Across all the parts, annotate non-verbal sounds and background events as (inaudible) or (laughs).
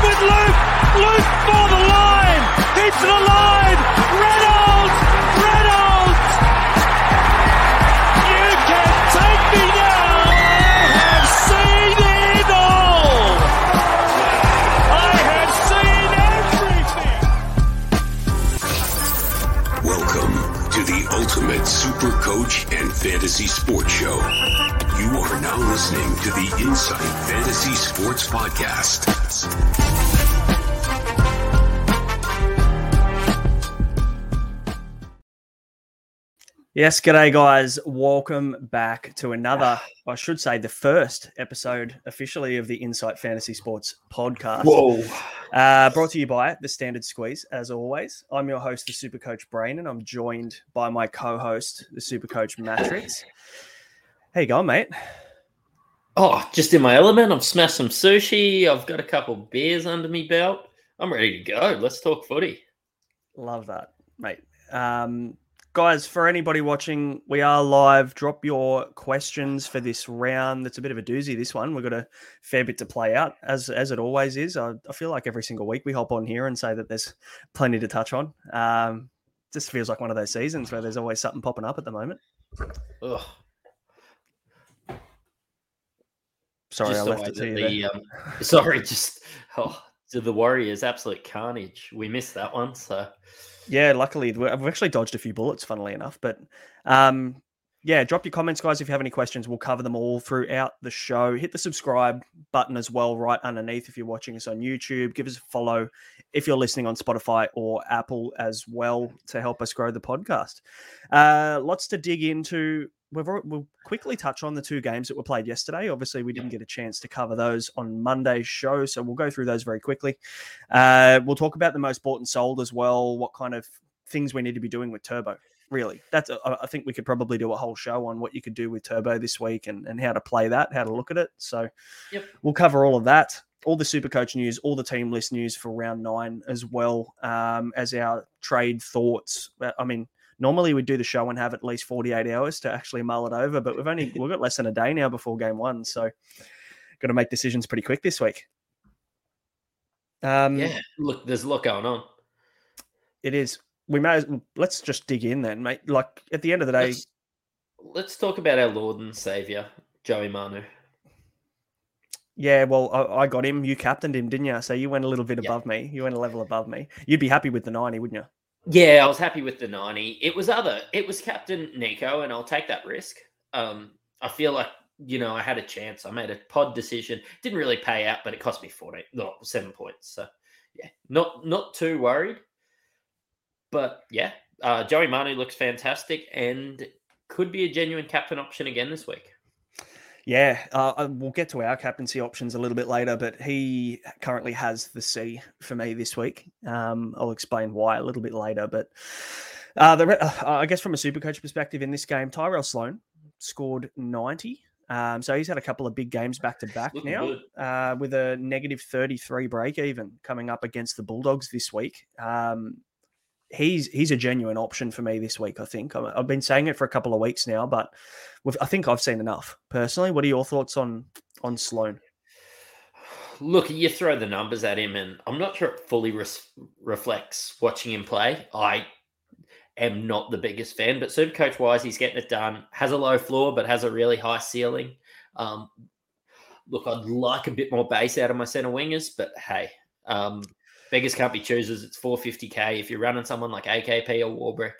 With Luke! Luke for the line! It's the line! Reynolds! Super Coach and Fantasy Sports Show. You are now listening to the Insight Fantasy Sports Podcast. Yes, g'day guys. Welcome back to another, I should say, the first episode officially of the Insight Fantasy Sports podcast. Whoa. Uh, brought to you by the Standard Squeeze, as always. I'm your host, the Super Coach Brain, and I'm joined by my co-host, the Super Coach Mattrix. How you going, mate? Oh, just in my element. I've smashed some sushi. I've got a couple beers under me belt. I'm ready to go. Let's talk footy. Love that, mate. Um, guys, for anybody watching, we are live. Drop your questions for this round. It's a bit of a doozy. This one we've got a fair bit to play out, as as it always is. I, I feel like every single week we hop on here and say that there's plenty to touch on. Um, just feels like one of those seasons where there's always something popping up at the moment. Ugh. Sorry, Just I left it to you. the, um, (laughs) sorry, just oh, to the Warriors, absolute carnage. We missed that one. So Yeah, luckily we- I've actually dodged a few bullets, funnily enough. But um, yeah, drop your comments, guys. If you have any questions, we'll cover them all throughout the show. Hit the subscribe button as well, right underneath. If you're watching us on YouTube, give us a follow. If you're listening on Spotify or Apple as well, to help us grow the podcast. Uh, lots to dig into. We've, we'll quickly touch on the two games that were played yesterday. Obviously, we didn't get a chance to cover those on Monday's show, so we'll go through those very quickly. Uh, we'll talk about the most bought and sold as well. What kind of things we need to be doing with Turbo? Really, that's I I think we could probably do a whole show on what you could do with Turbo this week and, and how to play that, how to look at it. So, Yep. we'll cover all of that, all the Super Coach news, all the team list news for round nine as well um, as our trade thoughts. Uh, I mean, normally we'd do the show and have at least forty eight hours to actually mull it over, but we've only we've got less than a day now before game one, so got to make decisions pretty quick this week. Um, yeah, look, there's a lot going on. It is. We may as let's just dig in then, mate. Like at the end of the day, Let's, let's talk about our Lord and Savior, Joey Manu. yeah. Well, I, I got him. You captained him, didn't you? So you went a little bit Yeah. above me. You went a level above me. You'd be happy with the ninety, wouldn't you? Yeah, I was happy with the 90. It was other, it was Captain Nicho, and I'll take that risk. Um, I feel like, you know, I had a chance. I made a pod decision. Didn't really pay out, but it cost me 14, no, seven points. So yeah, not not too worried. But yeah, uh, Joey Manu looks fantastic and could be a genuine captain option again this week. Yeah, uh, uh, we'll get to our captaincy options a little bit later, but he currently has the C for me this week. Um, I'll explain why a little bit later, but uh, the, uh, I guess from a super coach perspective in this game, Tyrell Sloan scored 90. Um, so he's had a couple of big games back to back now uh, with a negative 33 break even coming up against the Bulldogs this week. Um, he's he's a genuine option for me this week. I think I- I've been saying it for a couple of weeks now, but I think I've seen enough personally. What are your thoughts on on Sloan? Look, you throw the numbers at him, and I'm not sure it fully reflects watching him play. I am not the biggest fan, but super coach wise, he's getting it done. Has a low floor, but has a really high ceiling. Um, Look, I'd like a bit more base out of my center wingers, but hey, um, beggars can't be choosers. It's 450k. If you're running someone like AKP or Warbrick,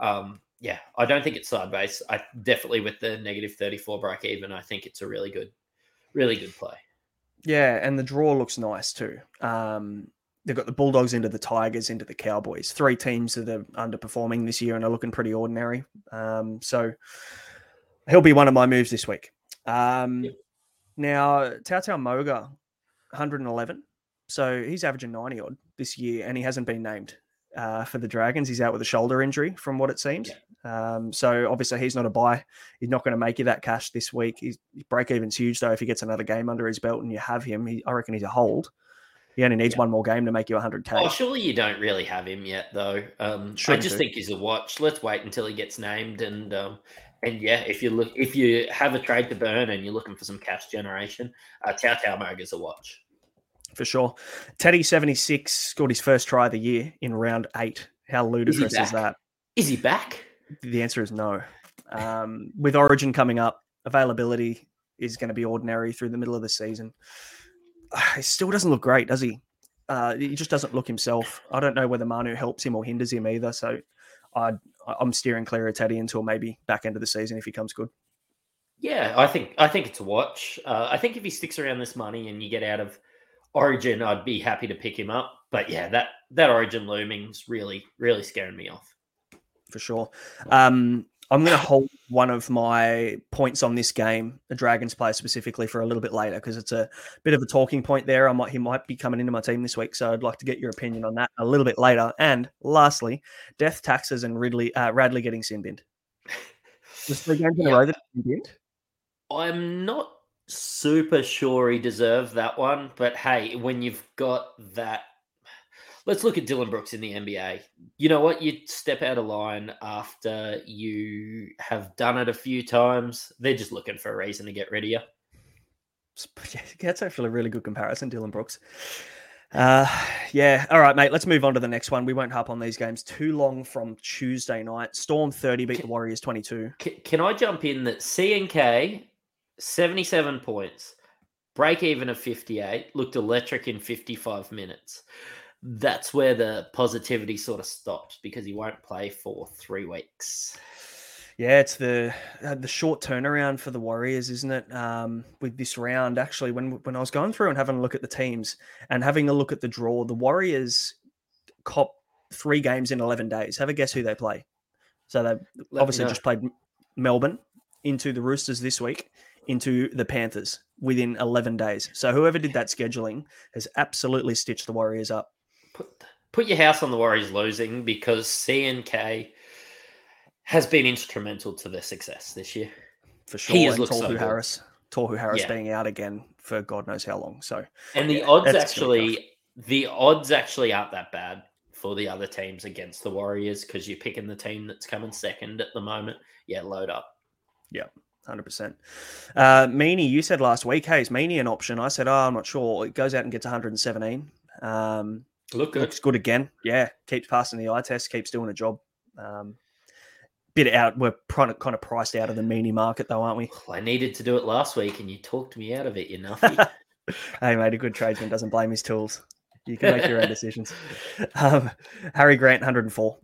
um, yeah, I don't think it's side base. I definitely with the negative 34 break even, I think it's a really good, really good play. Yeah, and the draw looks nice too. Um, they've got the Bulldogs into the Tigers into the Cowboys. Three teams that are underperforming this year and are looking pretty ordinary. Um, so he'll be one of my moves this week. Um, yep. Now, Tautau Moga, 111. So he's averaging 90 odd this year, and he hasn't been named uh, for the Dragons. He's out with a shoulder injury, from what it seems. Yeah. Um, so obviously he's not a buy. He's not going to make you that cash this week. He's break even's huge though. If he gets another game under his belt and you have him, he, I reckon he's a hold. He only needs yeah. one more game to make you 100k. Oh, surely you don't really have him yet, though. Um, I just do. think he's a watch. Let's wait until he gets named, and um, and yeah, if you look, if you have a trade to burn and you're looking for some cash generation, uh, Tautau Moga's a watch for sure. Teddy seventy six scored his first try of the year in round eight. How ludicrous is, is that? Is he back? The answer is no. Um, with Origin coming up, availability is going to be ordinary through the middle of the season. (sighs) He still doesn't look great, does he? Uh, he just doesn't look himself. I don't know whether Manu helps him or hinders him either. So i am steering clear of Teddy until maybe back end of the season if he comes good. Yeah, I think I think it's a watch. Uh, I think if he sticks around this money and you get out of Origin, I'd be happy to pick him up. But yeah, that that Origin looming's really really scaring me off. For sure. Um, I'm going to hold one of my points on this game, the Dragons player specifically, for a little bit later because it's a bit of a talking point there. I might he might be coming into my team this week, so I'd like to get your opinion on that a little bit later. And lastly, death taxes and Ridley uh, Radley getting sin binned. (laughs) Just three games in a row that binned. I'm not super sure he deserved that one, but hey, when you've got that let's look at Dillon Brooks in the NBA. You know what? You step out of line after you have done it a few times. They're just looking for a reason to get rid of you. (laughs) Yeah, that's actually a really good comparison, Dillon Brooks. Uh, yeah. All right, mate. Let's move on to the next one. We won't harp on these games too long from Tuesday night. Storm 30 beat the Warriors 22. Can, can I jump in that CNK, 77 points, break even of 58, looked electric in 55 minutes that's where the positivity sort of stops because he won't play for three weeks. Yeah, it's the uh, the short turnaround for the Warriors, isn't it? Um, with this round, actually, when when I was going through and having a look at the teams and having a look at the draw, the Warriors cop three games in eleven days. Have a guess who they play. So they obviously just played Melbourne into the Roosters this week, into the Panthers within eleven days. So whoever did that scheduling has absolutely stitched the Warriors up put put your house on the Warriors losing because CNK has been instrumental to their success this year. For sure. He has looked so Harris. Tohu Harris yeah. being out again for God knows how long. So And the odds actually the odds actually aren't that bad for the other teams against the Warriors because you're picking the team that's coming second at the moment. Yeah, load up. Yeah. Hundred percent. Uh, Meaney, you said last week, hey, is Meaney an option? I said, oh, I'm not sure. It goes out and gets 117. Um, Look good. Looks good again. Yeah, keeps passing the eye test, keeps doing a job. Um, bit out. We're kind of priced out of the meanie market, though, aren't we? I needed to do it last week, and you talked me out of it. You nuffy. (laughs) hey, mate, a good tradesman doesn't blame his tools. You can make your own decisions. (laughs) Um, Harry Grant, 104.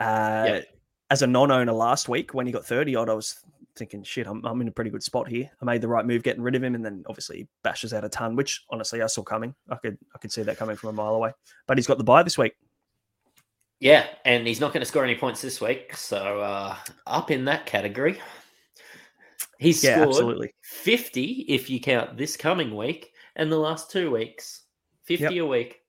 Uh, yep. As a non-owner last week, when he got 30 odd, I was thinking, shit, I'm, I'm in a pretty good spot here. I made the right move getting rid of him, and then obviously he bashes out a ton, which honestly I saw coming. I could I could see that coming from a mile away. But he's got the buy this week. Yeah, and he's not going to score any points this week, so uh, up in that category. He's yeah, scored absolutely. 50 if you count this coming week and the last two weeks. 50 yep. a week.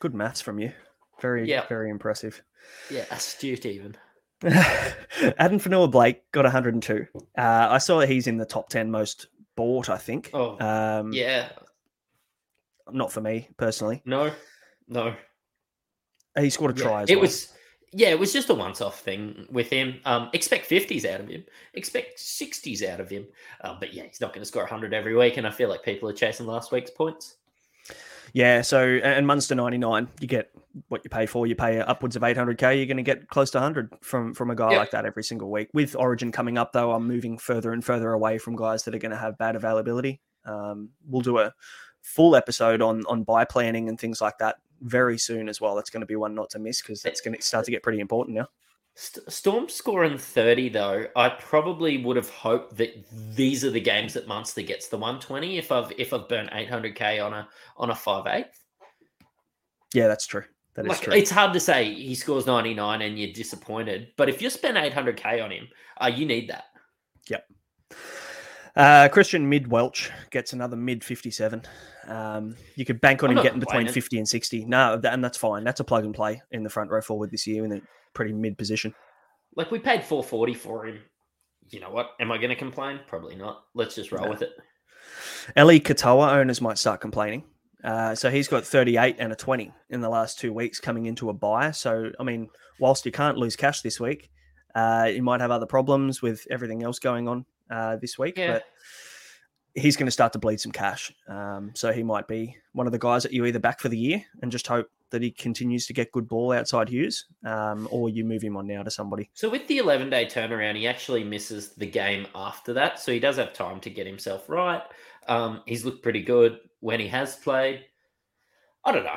Good maths from you. Very, yep. very impressive. Yeah, astute even. (laughs) Addin Fonua-Blake got 102. Uh, I saw that he's in the top 10 most bought, I think. Oh, um, yeah. Not for me personally. No, no. He scored a try yeah, It well. was, yeah, it was just a once off thing with him. Um, expect 50s out of him, expect 60s out of him. Uh, but yeah, he's not going to score 100 every week. And I feel like people are chasing last week's points. Yeah, so and Munster ninety nine, you get what you pay for. You pay upwards of eight hundred k. You're going to get close to hundred from from a guy yep. like that every single week. With Origin coming up, though, I'm moving further and further away from guys that are going to have bad availability. Um, we'll do a full episode on on buy planning and things like that very soon as well. That's going to be one not to miss because that's going to start to get pretty important now. Storm scoring 30 though. I probably would have hoped that these are the games that Munster gets the 120 if I've if I've burnt 800k on a on a 5/8. Yeah, that's true. That is Like true. it's hard to say he scores 99 and you're disappointed, but if you spend 800k on him, uh, you need that. Uh, Christian Mid Welch gets another mid 57. Um, you could bank on I'm him getting between 50 and 60. No, that, and that's fine. That's a plug and play in the front row forward this year in a pretty mid position. Like we paid 440 for him. You know what? Am I going to complain? Probably not. Let's just roll No. with it. Eli Katoa owners might start complaining. Uh, so he's got 38 and a 20 in the last two weeks coming into a buy. So, I mean, whilst you can't lose cash this week, uh, you might have other problems with everything else going on uh, this week. Yeah. But he's going to start to bleed some cash. Um, so he might be one of the guys that you either back for the year and just hope that he continues to get good ball outside Hughes, um, or you move him on now to somebody. So with the 11 day turnaround, he actually misses the game after that. So he does have time to get himself right. Um, he's looked pretty good when he has played. I don't know.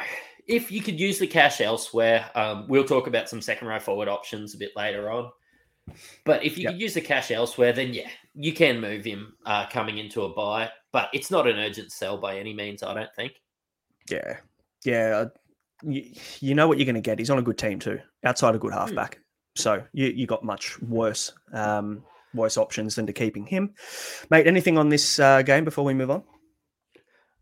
If you could use the cash elsewhere, um, we'll talk about some second row forward options a bit later on. But if you Yep. could use the cash elsewhere, then yeah, you can move him uh, coming into a buy. But it's not an urgent sell by any means, I don't think. Yeah. Yeah. uh, You, you know what you're going to get. He's on a good team too, outside a good halfback. So you, you got much worse um, worse options than to keeping him. Mate, anything on this uh, game before we move on?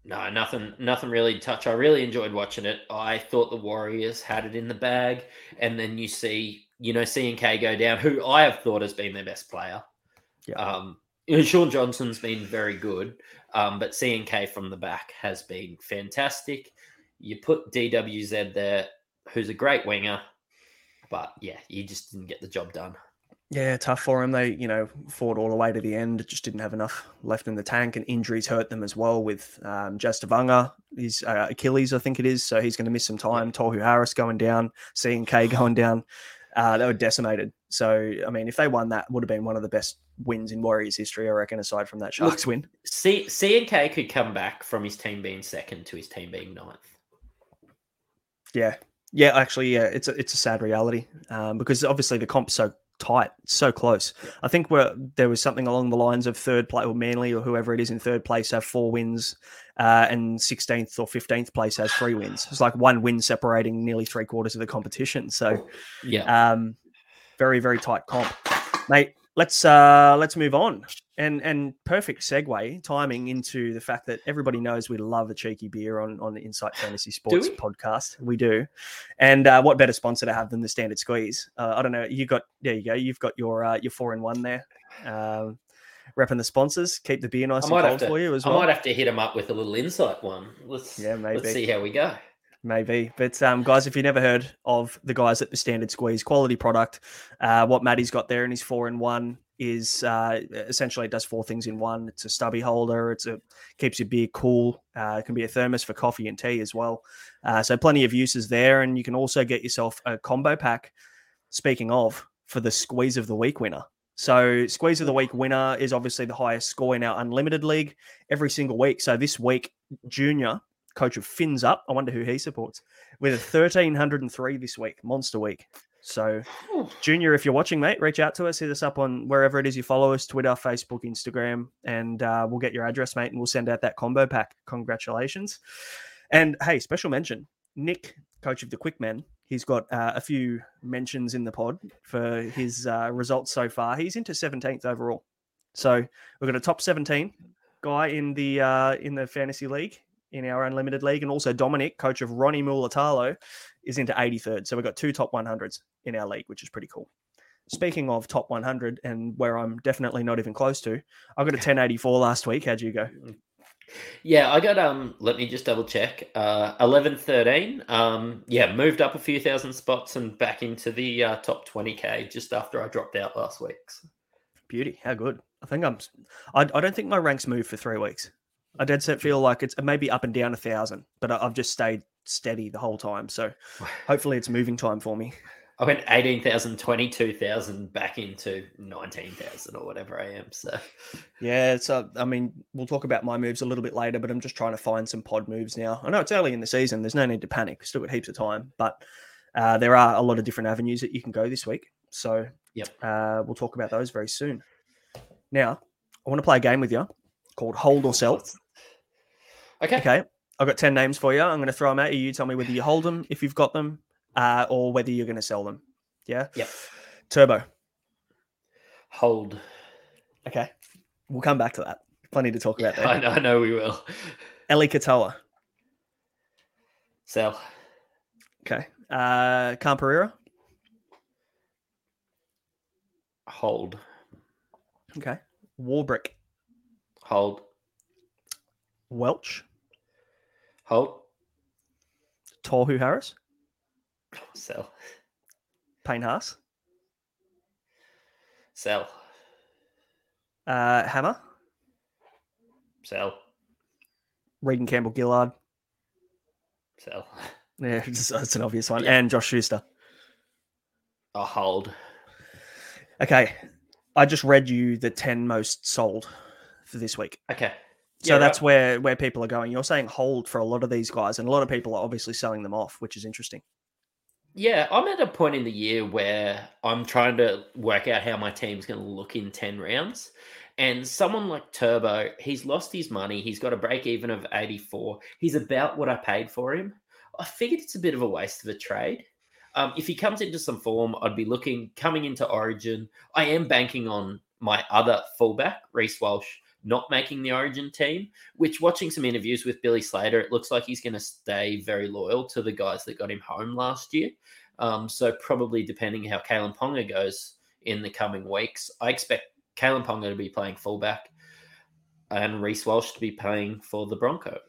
No, nothing, nothing really to touch. I really enjoyed watching it. I thought the Warriors had it in the bag, and then you see, you know, C and K go down, who I have thought has been their best player. Yeah. Um, you know, Shaun Johnson's been very good, um, but C and K from the back has been fantastic. You put DWZ there, who's a great winger, but yeah, you just didn't get the job done. Yeah, tough for him. They, you know, fought all the way to the end. Just didn't have enough left in the tank, and injuries hurt them as well. With um, Jazz Tevaga, his uh, Achilles, I think it is, so he's going to miss some time. Tohu Harris going down, C and K (laughs) going down. Uh, they were decimated. So, I mean, if they won that, would have been one of the best wins in Warriors history, I reckon. Aside from that Sharks win, C C and K could come back from his team being second to his team being ninth. yeah, yeah. Actually, yeah, it's a, it's a sad reality um, because obviously the comp's so tight, so close. I think we're, there was something along the lines of third place, or Manly, or whoever it is in third place have four wins, uh, and 16th or 15th place has three wins. It's like one win separating nearly three quarters of the competition. So, Yeah. um, very very tight comp, mate. Let's uh, let's move on. And and perfect segue timing into the fact that everybody knows we love a cheeky beer on on the Insight Fantasy Sports we? podcast. We do. And uh, what better sponsor to have than the Standard Squeeze? Uh, I don't know. You got there. You go. You've got your uh, your four in one there. Um, repping the sponsors. Keep the beer nice and cold to. for you as well. I might have to hit them up with a little insight one. Let's Yeah, maybe. let's see how we go. Maybe. But um, guys, if you never heard of the guys at the Standard Squeeze, quality product. Uh, what Matty's got there in his four in one is uh, essentially it does four things in one. It's a stubby holder. It's a keeps your beer cool. Uh, it can be a thermos for coffee and tea as well. Uh, so plenty of uses there, and you can also get yourself a combo pack. Speaking of, for the squeeze of the week winner. So squeeze of the week winner is obviously the highest score in our unlimited league every single week. So this week, Junior coach of Fins Up. I wonder who he supports with a 1303 this week, monster week. So, Junior, if you're watching, mate, reach out to us. Hit us up on wherever it is you follow us Twitter, Facebook, Instagram, and uh, we'll get your address, mate, and we'll send out that combo pack. Congratulations. And hey, special mention Nick, coach of the Quick Men. He's got uh, a few mentions in the pod for his uh, results so far. He's into 17th overall. So, we've got a top 17 guy in the uh, in the fantasy league in our unlimited league, and also Dominic, coach of Ronnie Mulitalo, is into 83rd. So we've got two top 100s in our league, which is pretty cool. Speaking of top 100, and where I'm definitely not even close to, I got a (laughs) 1084 last week. How'd you go? Yeah, I got um. Let me just double check. Uh, eleven thirteen. Um, yeah, moved up a few thousand spots and back into the uh, top twenty k just after I dropped out last week. So- Beauty, how good. I think I'm. I, I don't think my ranks moved for three weeks. I dead set feel like it's maybe up and down a thousand, but I've just stayed steady the whole time. So (sighs) hopefully it's moving time for me. I went 18,000, 22,000 back into 19,000 or whatever I am. So, Yeah, so I mean, we'll talk about my moves a little bit later, but I'm just trying to find some pod moves now. I know it's early in the season. There's no need to panic. Still got heaps of time, but uh, there are a lot of different avenues that you can go this week. So, Yep. uh, we'll talk about those very soon. Now, I want to play a game with you called Hold or Sell. Okay. Okay, I've got ten names for you. I'm going to throw them at you. You tell me whether you hold them if you've got them, uh, or whether you're going to sell them. Yeah. Yep. Turbo. Hold. Okay, we'll come back to that. Plenty to talk about there. (laughs) I know, I know we will. Eli Katoa. Sell. Okay. Uh, Khan Pereira. Hold. Okay. Warbrick. Hold. Welch. Hold. Tohu Harris. Sell. Payne Haas. Sell. Uh, Hammer. Sell. Reagan Campbell Gillard. Sell. Yeah, (laughs) it's, it's an obvious one. Yeah. And Josh Schuster. A hold. Okay. I just read you the 10 most sold for this week. Okay. So Yeah, that's right. where where people are going. You're saying hold for a lot of these guys, and a lot of people are obviously selling them off, which is interesting. Yeah, I'm at a point in the year where I'm trying to work out how my team's going to look in 10 rounds. And someone like Turbo, he's lost his money. He's got a break even of 84. He's about what I paid for him. I figured it's a bit of a waste of a trade. Um, if he comes into some form, I'd be looking coming into Origin. I am banking on my other fullback, Reece Walsh, not making the Origin team. Which, watching some interviews with Billy Slater, it looks like he's going to stay very loyal to the guys that got him home last year. Um, so probably depending how Kalyn Ponga goes in the coming weeks, I expect Kalyn Ponga to be playing fullback and Reece Walsh to be playing for the Broncos.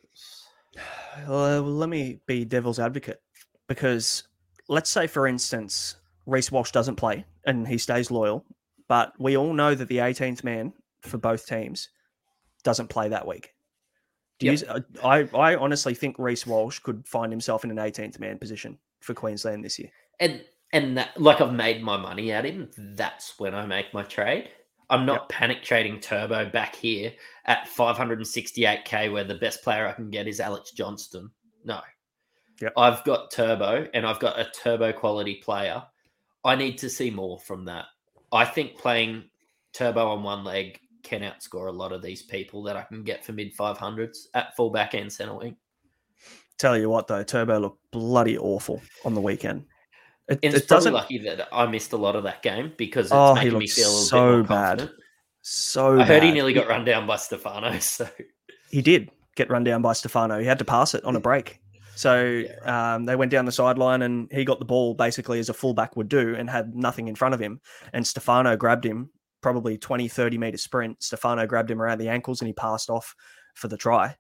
(sighs) Uh, well, let me be devil's advocate because let's say, for instance, Reece Walsh doesn't play and he stays loyal, but we all know that the 18th man for both teams doesn't play that week. Do you, uh, I, I honestly think Reece Walsh could find himself in an 18th man position for Queensland this year. And and that, like I've made my money at him, that's when I make my trade. I'm not panic trading Turbo back here at 568k, where the best player I can get is Alex Johnston. No, Yep. I've got Turbo, and I've got a Turbo quality player. I need to see more from that. I think playing Turbo on one leg can outscore a lot of these people that I can get for mid 500s at fullback and centre wing. Tell you what, though, Turbo looked bloody awful on the weekend. It, And it's probably doesn't lucky that I missed a lot of that game because it's Oh, making me feel a little so bit more bad. so. I heard he nearly got run down by Stefano. (laughs) So he did get run down by Stefano. He had to pass it on a break. So um, they went down the sideline and he got the ball basically as a fullback would do and had nothing in front of him. And Stefano grabbed him, probably 20, 30 meter sprint. Stefano grabbed him around the ankles and he passed off for the try.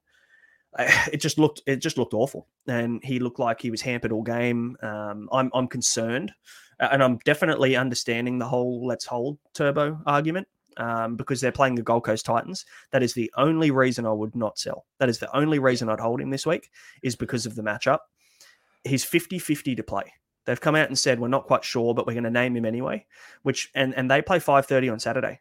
(sighs) It just looked it just looked awful, and he looked like he was hampered all game. Um, I'm I'm concerned, and I'm definitely understanding the whole "let's hold" Turbo argument um, because they're playing the Gold Coast Titans. That is the only reason I would not sell. That is the only reason I'd hold him this week is because of the matchup. He's 50 50 to play. They've come out and said, we're not quite sure, but we're going to name him anyway, which, and, and they play 5.30 on Saturday.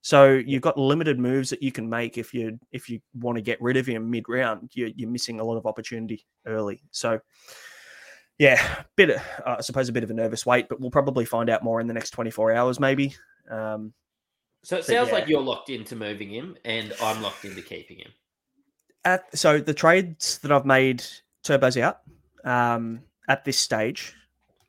So you've got limited moves that you can make if you if you want to get rid of him mid round. You're, you're missing a lot of opportunity early. So yeah, bit of, uh, I suppose a bit of a nervous wait, but we'll probably find out more in the next 24 hours maybe. Um, so it sounds yeah. like you're locked into moving him, and I'm locked into keeping him. at so the trades that I've made turbos out um, at this stage,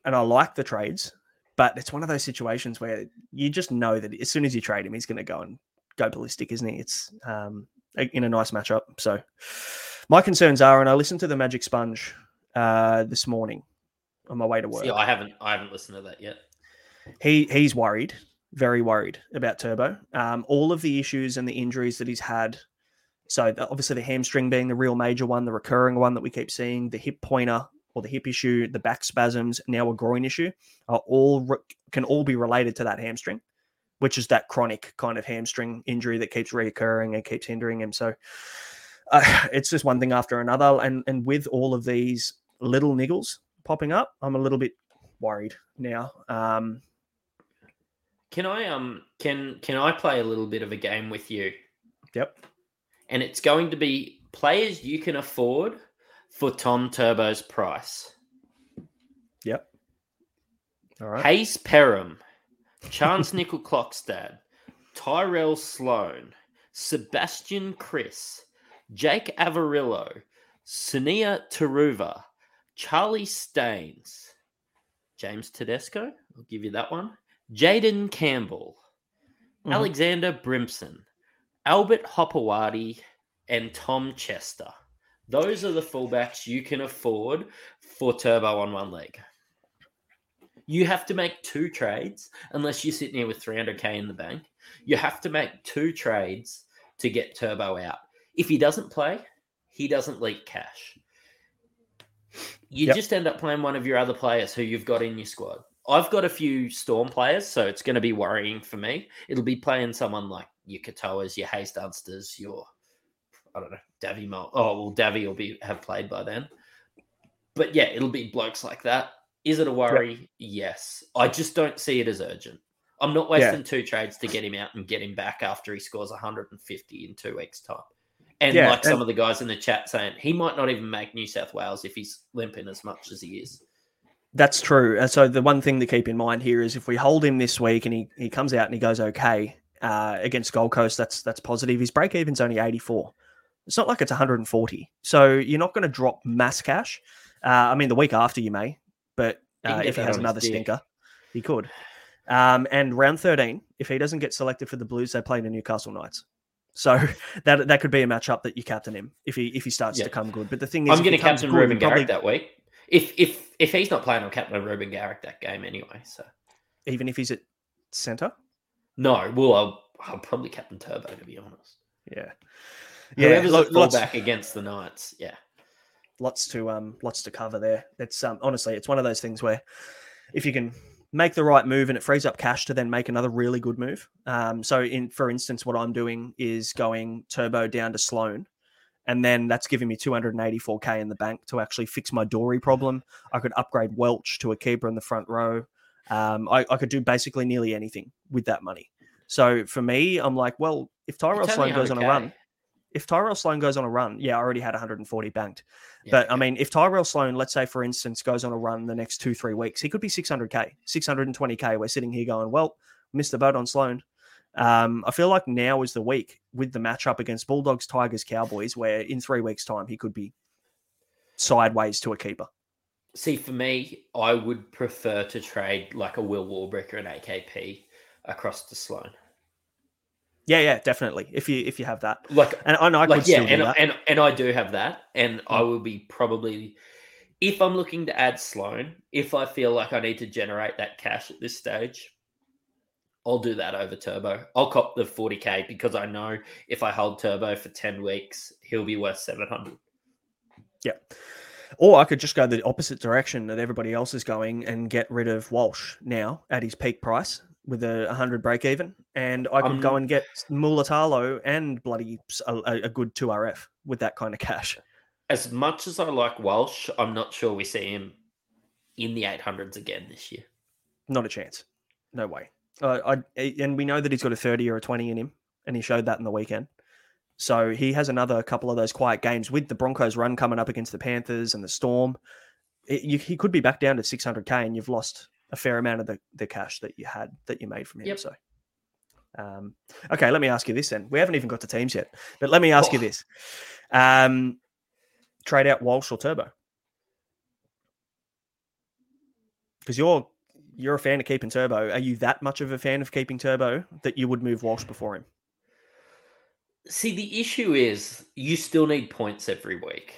and I like the trades, but it's one of those situations where you just know that as soon as you trade him, he's going to go and go ballistic, isn't he? It's um, in a nice matchup. So my concerns are, and I listened to the Magic Sponge uh, this morning on my way to work. See, I haven't I haven't listened to that yet. he he's worried, very worried about Turbo. Um, all of the issues and the injuries that he's had. So the, obviously the hamstring being the real major one, the recurring one that we keep seeing, the hip pointer or the hip issue, the back spasms, now a groin issue, are all re- can all be related to that hamstring, which is that chronic kind of hamstring injury that keeps reoccurring and keeps hindering him. So uh, (sighs) it's just one thing after another, and and with all of these little niggles popping up, I'm a little bit worried now. Um, Can I um can can I play a little bit of a game with you? yep. And it's going to be players you can afford for Tom Turbo's price. Yep. All right. Hayes Perham, Charnze Nicoll-Klokstad, Tyrell Sloan, Sebastian Kris, Jake Averillo, Sunia Turuva, Charlie Staines, James Tedesco, I'll give you that one, Jayden Campbell, Mhm. Alexander Brimson, Albert Hopoate, and Tom Chester. Those are the fullbacks you can afford for Turbo on one leg. You have to make two trades unless you're sitting here with 300k in the bank. You have to make two trades to get Turbo out. If he doesn't play, he doesn't leak cash. You Yep. just end up playing one of your other players who you've got in your squad. I've got a few Storm players, so it's going to be worrying for me. It'll be playing someone like your Katoas, your Hayes Dunsters, your I don't know, Davy. Oh well, Davy will be have played by then. But yeah, it'll be blokes like that. Is it a worry? Yes. I just don't see it as urgent. I'm not Yeah. wasting two trades to get him out and get him back after he scores 150 in two weeks' time. And Yeah, like some of the guys in the chat saying, he might not even make New South Wales if he's limping as much as he is. That's true. And so the one thing to keep in mind here is if we hold him this week and he, he comes out and he goes okay uh, against Gold Coast, that's that's positive. His break even's only 84. It's not like it's 140. So you're not going to drop mass cash. Uh, I mean, the week after you may, but uh, if he has another stinker, he could. Um, and round 13, if he doesn't get selected for the Blues, they play the Newcastle Knights. So (laughs) that that could be a matchup that you captain him if he if he starts Yeah. to come good. But the thing is, I'm going to captain good, Reuben probably- Garrick that week. If if if he's not playing, I'm captain Reuben Garrick that game anyway. So even if he's at centre. no, well, I'll, I'll probably captain Turbo to be honest. Yeah, Yeah. Whoever's lots, fullback against the Knights, yeah. lots to um, lots to cover there. It's um, honestly, it's one of those things where if you can make the right move and it frees up cash to then make another really good move. Um, so in for instance, what I'm doing is going turbo down to Sloan. And then that's giving me 284k in the bank to actually fix my Dory problem. I could upgrade Welch to a keeper in the front row. Um, I, I could do basically nearly anything with that money. So for me, I'm like, well, if Tyrell Sloan goes on a run, if Tyrell Sloan goes on a run, yeah, I already had 140 banked. Yeah, But I mean, if Tyrell Sloan, let's say for instance, goes on a run the next two, three weeks, he could be 600k, 620k. We're sitting here going, well, missed the boat on Sloan. Um, I feel like now is the week with the matchup against Bulldogs, Tigers, Cowboys, where in three weeks' time he could be sideways to a keeper. See, for me, I would prefer to trade like a Will Warbrick or an AKP across to Sloan. Yeah, yeah, definitely. If you if you have that, Like, and I know I like could yeah, still do and, that. and and I do have that, and I Mm. will be probably if I'm looking to add Sloan, if I feel like I need to generate that cash at this stage, I'll do that over Turbo. I'll cop the 40k because I know if I hold Turbo for 10 weeks, he'll be worth 700. Yeah. Or I could just go the opposite direction that everybody else is going and get rid of Walsh now at his peak price with a 100 break even. And I could Um, go and get Mulitalo and bloody a good 2RF with that kind of cash. As much as I like Walsh, I'm not sure we see him in the 800s again this year. Not a chance. No way. Uh, I, and we know that he's got a 30 or a 20 in him, and he showed that in the weekend. So he has another couple of those quiet games with the Broncos run coming up against the Panthers and the Storm. It, you, he could be back down to 600k, and you've lost a fair amount of the, the cash that you had that you made from him. Yep. So, um, okay, let me ask you this then. We haven't even got to teams yet, but let me ask you Oh. this: um, trade out Walsh or Turbo? Because you're you're a fan of keeping Turbo. Are you that much of a fan of keeping Turbo that you would move Walsh before him? See, the issue is you still need points every week.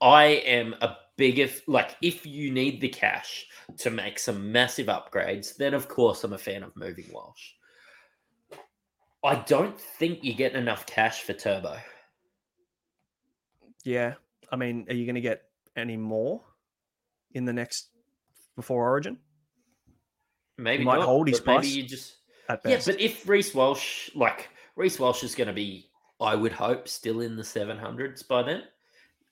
I am a bigger like if you need the cash to make some massive upgrades, then of course I'm a fan of moving Walsh. I don't think you get enough cash for Turbo. Yeah. I mean, are you going to get any more in the next before Origin Maybe might not, hold his but maybe price you just yeah. But if Reece Walsh, like Reece Walsh, is going to be, I would hope, still in the seven hundreds by then.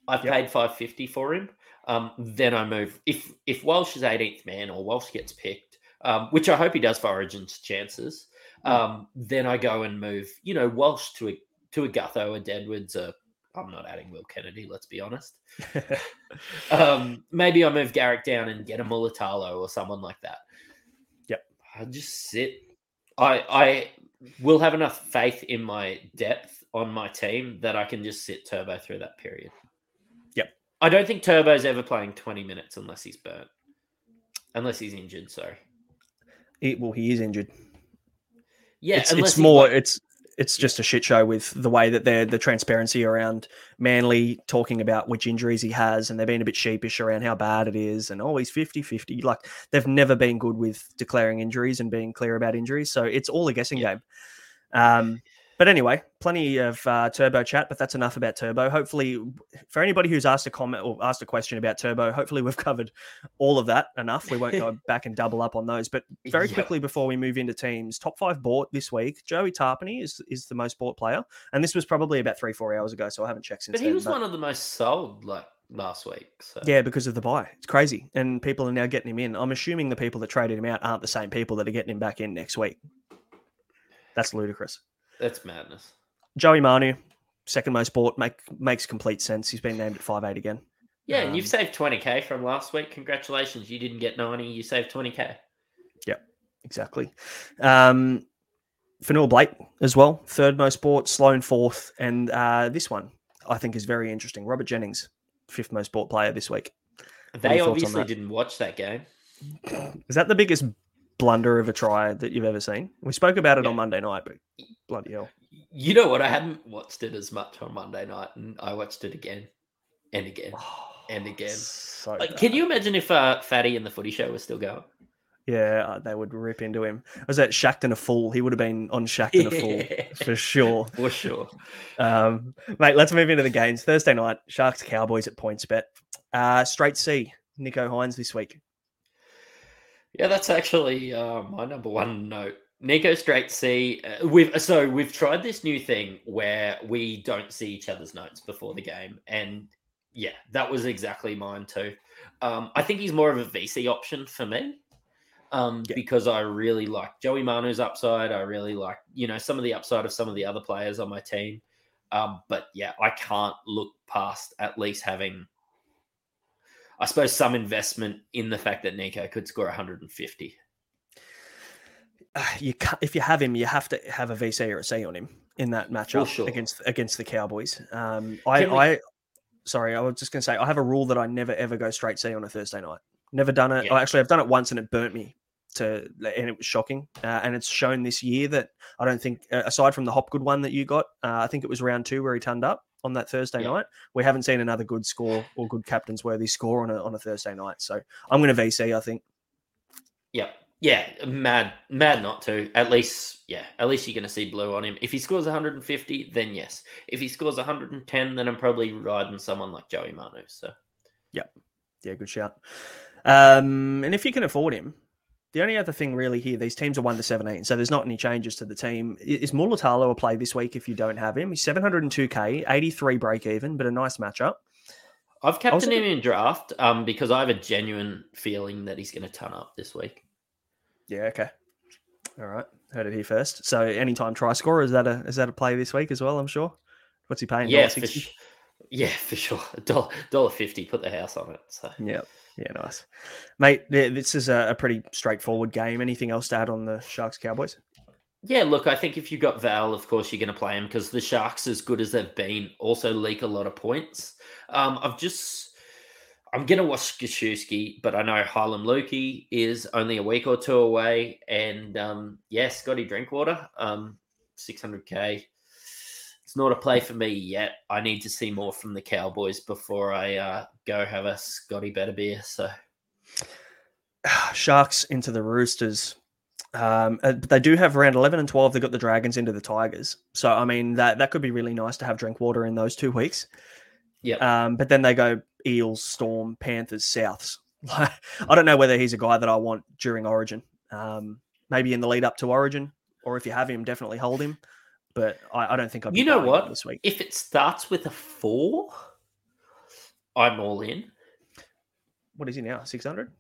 I've Yep. paid five fifty for him. Um, then I move if if Walsh is 18th man or Walsh gets picked, um, which I hope he does for Origin's chances. Um, then I go and move, you know, Walsh to a to a Gutho, a Deadwoods, a I'm not adding Will Kennedy, let's be honest. (laughs) Um, maybe I move Garrick down and get a Mulitalo or someone like that. Yep. I just sit. I I will have enough faith in my depth on my team that I can just sit Turbo through that period. I don't think Turbo's ever playing 20 minutes unless he's burnt. Unless he's injured, sorry. He- well, he is injured. Yeah, it's, it's more like- it's it's just a shit show with the way that they're the transparency around Manly talking about which injuries he has and they're being a bit sheepish around how bad it is and oh he's 50-50 like they've never been good with declaring injuries and being clear about injuries so it's all a guessing game um but anyway plenty of uh, turbo chat but that's enough about turbo hopefully for anybody who's asked a comment or asked a question about turbo hopefully we've (laughs) covered all of that enough we won't go (laughs) back and double up on those but very Yeah. quickly before we move into teams, top five bought this week. Joey Tapine is is the most bought player, and this was probably about three four hours ago, so I haven't checked since but he then. was but- one of the most sold like last week. So yeah, because of the buy, it's crazy, and people are now getting him in. I'm assuming the people that traded him out aren't the same people that are getting him back in next week. That's ludicrous. That's madness. Joey Manu, second most bought, make makes complete sense. He's been named at five eight again. Yeah, and you've Um, saved 20k from last week. Congratulations. You didn't get 90, you saved 20k. Yeah, exactly. Um, Fonua Blake as well, third most bought, Sloan fourth, and uh, this one I think is very interesting. Robert Jennings, fifth most bought player this week. They your thoughts on obviously didn't watch that game. Is that the biggest blunder of a try that you've ever seen? We spoke about it Yeah. on Monday night, but bloody hell. You know what? I hadn't watched it as much on Monday night, and I watched it again and again. And again. So Like, can you imagine if uh, Fatty and the Footy Show was still going? Yeah, uh, they would rip into him. Was that Shackton a fool? He would have been on Shackton a fool (laughs) for sure. (laughs) For sure. Um, mate, let's move into the games. Thursday night, Sharks Cowboys at PointsBet. Uh, straight C, Nicho Hynes this week. Yeah, that's actually uh, my number one note. Nicho Straight C. Uh, we've so we've tried this new thing where we don't see each other's notes before the game, and yeah, that was exactly mine too. Um, I think he's more of a VC option for me um, Yeah. because I really like Joey Manu's upside. I really like you know some of the upside of some of the other players on my team. Um, but yeah, I can't look past at least having, I suppose, some investment in the fact that Nicho could score 150. Uh, you ca if you have him, you have to have a VC or a C on him in that matchup sure. against against the Cowboys. Um, I, we- I, sorry, I was just going to say I have a rule that I never ever go straight C on a Thursday night. Never done it. Yeah. Oh, actually, I've done it once and it burnt me to, and it was shocking. Uh, and it's shown this year that I don't think, uh, aside from the Hopgood one that you got, uh, I think it was round two where he turned up on that Thursday Yeah. night. We haven't seen another good score or good captain's worthy score on a on a Thursday night. So I'm going to VC. I think. Yeah. Yeah. Mad, mad not to. At least, yeah, at least you're going to see blue on him. If he scores 150, then yes. If he scores 110, then I'm probably riding someone like Joey Manu. So, Yeah, yeah, good shout. Um, and if you can afford him, the only other thing really here, these teams are one to seventeen, so there's not any changes to the team. Is Mulitalo a play this week if you don't have him? He's seven hundred and two k, eighty three break even, but a nice matchup. I've captained looking- him in draft um, because I have a genuine feeling that he's going to turn up this week. Yeah, okay. All right, heard it here first. So anytime try scorer is that a is that a play this week as well? I'm sure. What's he paying? Yeah, for sh- yeah, for sure. (laughs) Dollar dollar fifty. Put the house on it. So Yeah, yeah, nice, mate. th- This is a, pretty straightforward game. Anything else to add on the Sharks Cowboys? Yeah, look, I think if you've got Val, of course you're going to play him because the Sharks, as good as they've been, also leak a lot of points. Um, I've just, I'm going to watch Gashewski, but I know Harlem Lukey is only a week or two away, and um, yeah, Scotty Drinkwater, um, 600k. It's not a play for me yet. I need to see more from the Cowboys before I uh, go have a Scotty better beer. So (sighs) Sharks into the Roosters. Um, uh, but they do have around 11 and 12. They've got the Dragons into the Tigers. So, I mean, that, that could be really nice to have Drinkwater in those two weeks. yeah, Um, but then they go Eels, Storm, Panthers, Souths. (laughs) I don't know whether he's a guy that I want during Origin. Um, maybe in the lead up to Origin, or if you have him, definitely hold him. But I, I don't think I'd. You know what? This week, if it starts with a four, I'm all in. What is he now? Six hundred.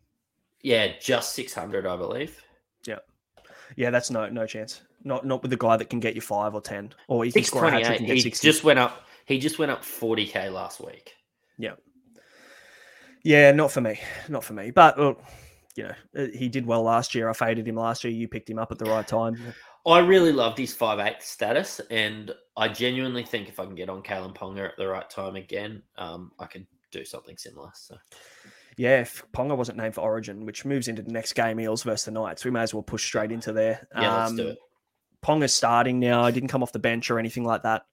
Yeah, just 600, I believe. Yeah, yeah. That's no no chance. Not not with the guy that can get you five or ten, or he can score a hat trick and get He sixty. just went up. He just went up 40k last week. Yeah. Yeah, not for me. Not for me. But look, you know, he did well last year. I faded him last year. You picked him up at the right time. (sighs) I really loved his 5'8 status, and I genuinely think if I can get on Kalyn Ponga at the right time again, um, I can do something similar. So Yeah, if Ponga wasn't named for Origin, which moves into the next game, Eels versus the Knights, we may as well push straight into there. yeah, let's do Um, it. Ponga's starting now. I didn't come off the bench or anything like that.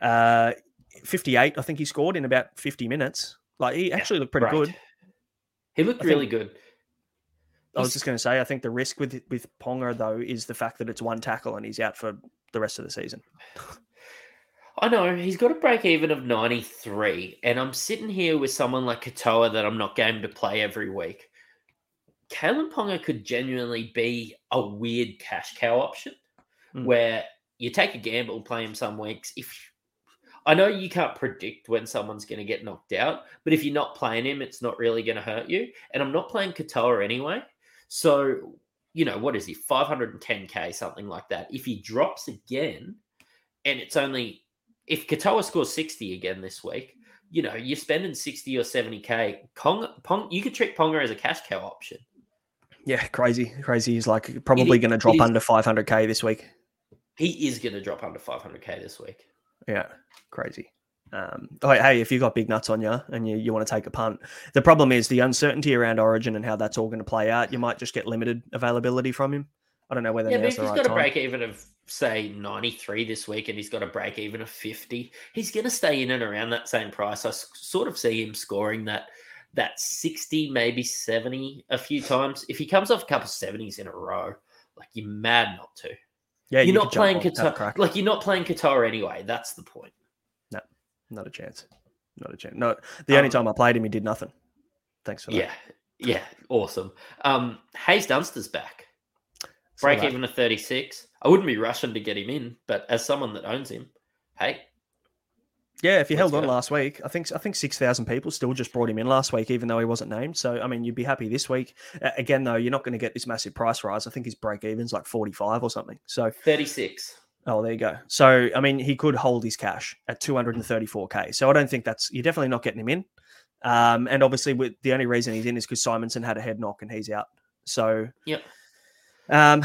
Uh, 58, I think he scored in about 50 minutes. Like he actually looked pretty Great. good. He looked I think- really good. I was just going to say, I think the risk with with Ponga though is the fact that it's one tackle and he's out for the rest of the season. (sighs) I know he's got a break even of 93, and I'm sitting here with someone like Katoa that I'm not game to play every week. Kalyn Ponga could genuinely be a weird cash cow option Mm. where you take a gamble, play him some weeks. If I know you can't predict when someone's going to get knocked out, but if you're not playing him, it's not really going to hurt you. And I'm not playing Katoa anyway. So, you know, what is he? 510k, something like that. If he drops again, and it's only if Katoa scores 60 again this week, you know, you're spending 60 or 70k. Pong, Pong, you could treat Ponga as a cash cow option. Yeah, crazy, crazy. He's like probably going to drop under 500k this week. He is going to drop under 500k this week. Yeah, crazy. Um, hey, if you got big nuts on you and you, you want to take a punt, the problem is the uncertainty around Origin and how that's all going to play out. You might just get limited availability from him. I don't know whether Yeah, but if he's right got a break even of say 93 this week and he's got a break even of 50, he's going to stay in and around that same price. I s- sort of see him scoring that that 60, maybe 70 a few times. If he comes off a couple of 70s in a row, like you're mad not to. Yeah, you're you not playing on, have a Katoa. Like you're not playing Katoa anyway. That's the point. Not a chance. Not a chance. No, the only Um, time I played him, he did nothing. Thanks for that. Yeah, yeah, awesome. Um, Hayes Dunster's back. Break even of 36. I wouldn't be rushing to get him in, but as someone that owns him, hey, Yeah, if you held on go. last week, I think I think six thousand people still just brought him in last week, even though he wasn't named. So I mean, you'd be happy this week. Again, though, you're not going to get this massive price rise. I think his break even's like forty five or something. So 36. Oh, there you go. So I mean, he could hold his cash at two hundred and thirty four k. So I don't think that's you're definitely not getting him in. Um, and obviously, with the only reason he's in is because Simonson had a head knock and he's out. So Yep. um,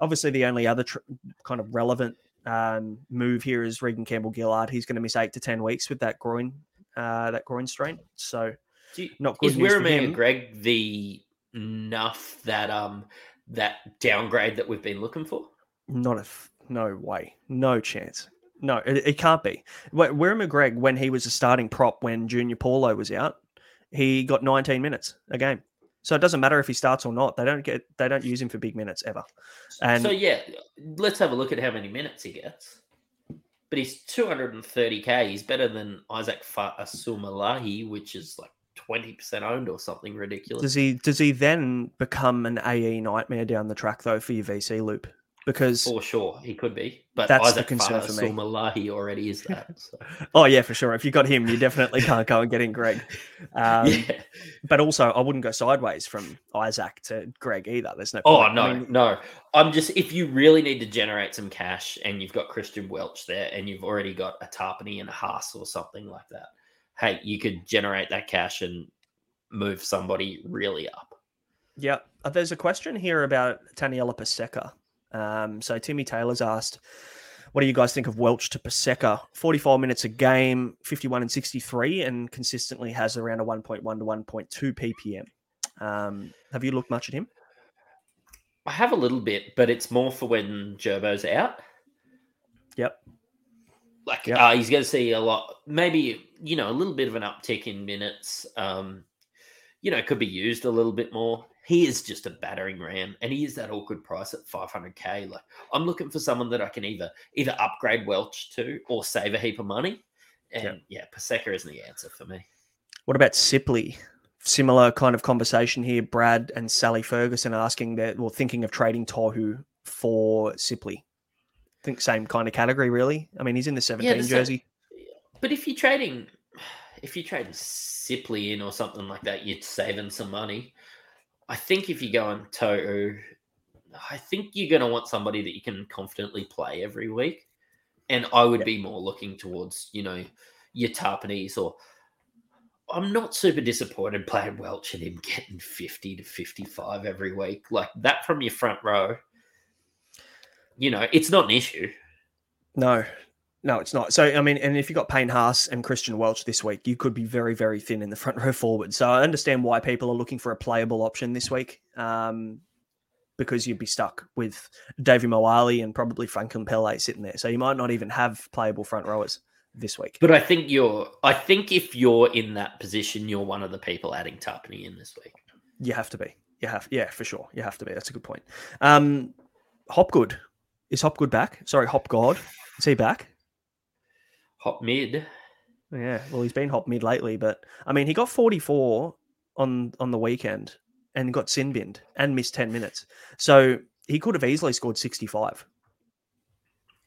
obviously, the only other tr- kind of relevant um, move here is Reagan Campbell Gillard. He's going to miss eight to ten weeks with that groin, uh, that groin strain. So you- not good Is news for Wiremu him. Greig the enough that um that downgrade that we've been looking for? not a f- no way, no chance. No, it, it can't be. Where McGreg, when he was a starting prop when Junior Paulo was out, he got 19 minutes a game. So it doesn't matter if he starts or not. They don't get they don't use him for big minutes ever. And so yeah, let's have a look at how many minutes he gets. But he's 230k. He's better than Isaac Asumalahi, which is like 20% owned or something ridiculous. Does he does he then become an AE nightmare down the track though for your VC loop? Because For sure, he could be. But That's the Isaac concern for me. Asumalahi already is that. So. (laughs) oh yeah, for sure. If you got him, you definitely can't go and get in Greig. (laughs) Um, yeah. But also, I wouldn't go sideways from Isaac to Greig either. There's no. Oh no, I mean, no. I'm just if you really need to generate some cash and you've got Christian Welch there and you've already got a Tapine and a Haas or something like that. Hey, you could generate that cash and move somebody really up. Yeah, uh, there's a question here about Taniela Paseka. Um, so Timmy Taylor's asked, "What do you guys think of Welch to Paseka? 44 minutes a game, 51 and 63, and consistently has around a 1.1 to 1.2 ppm. Um, have you looked much at him? I have a little bit, but it's more for when Gerbo's out. Yep. Like Yep. uh, he's going to see a lot, maybe you know, a little bit of an uptick in minutes. Um, you know, could be used a little bit more. He is just a battering ram, and he is that awkward price at 500k. Like I'm looking for someone that I can either either upgrade Welch to or save a heap of money. And Yep. yeah, Paseka isn't the answer for me. What about Sipley? Similar kind of conversation here. Brad and Sally Ferguson asking that, well, thinking of trading Tohu for Sipley. think same kind of category, really. I mean, he's in the 17 the sa- jersey. But if you're trading, if you're trading Sipley in or something like that, you're saving some money. I think if you go on To'o, I think you're going to want somebody that you can confidently play every week. And I would be more looking towards, you know, your Tapines or I'm not super disappointed playing Welch and him getting 50 to 55 every week. Like that from your front row, you know, it's not an issue. No, no, it's not. So, I mean, and if you've got Payne Haas and Christian Welch this week, you could be very, very thin in the front (laughs) row forward. So, I understand why people are looking for a playable option this week um, because you'd be stuck with Davvy Moale and probably Franklin Pele sitting there. So, you might not even have playable front rowers this week. But I think you're, I think if you're in that position, you're one of the people adding Tapine in this week. You have to be. You have, yeah, for sure. You have to be. That's a good point. Um, Hopgood. Is Hopgood back? Sorry, Hopgod. Is he back? Hop mid. Yeah, well, he's been hop mid lately, but I mean, he got 44 on on the weekend and got sin binned and missed 10 minutes. So he could have easily scored 65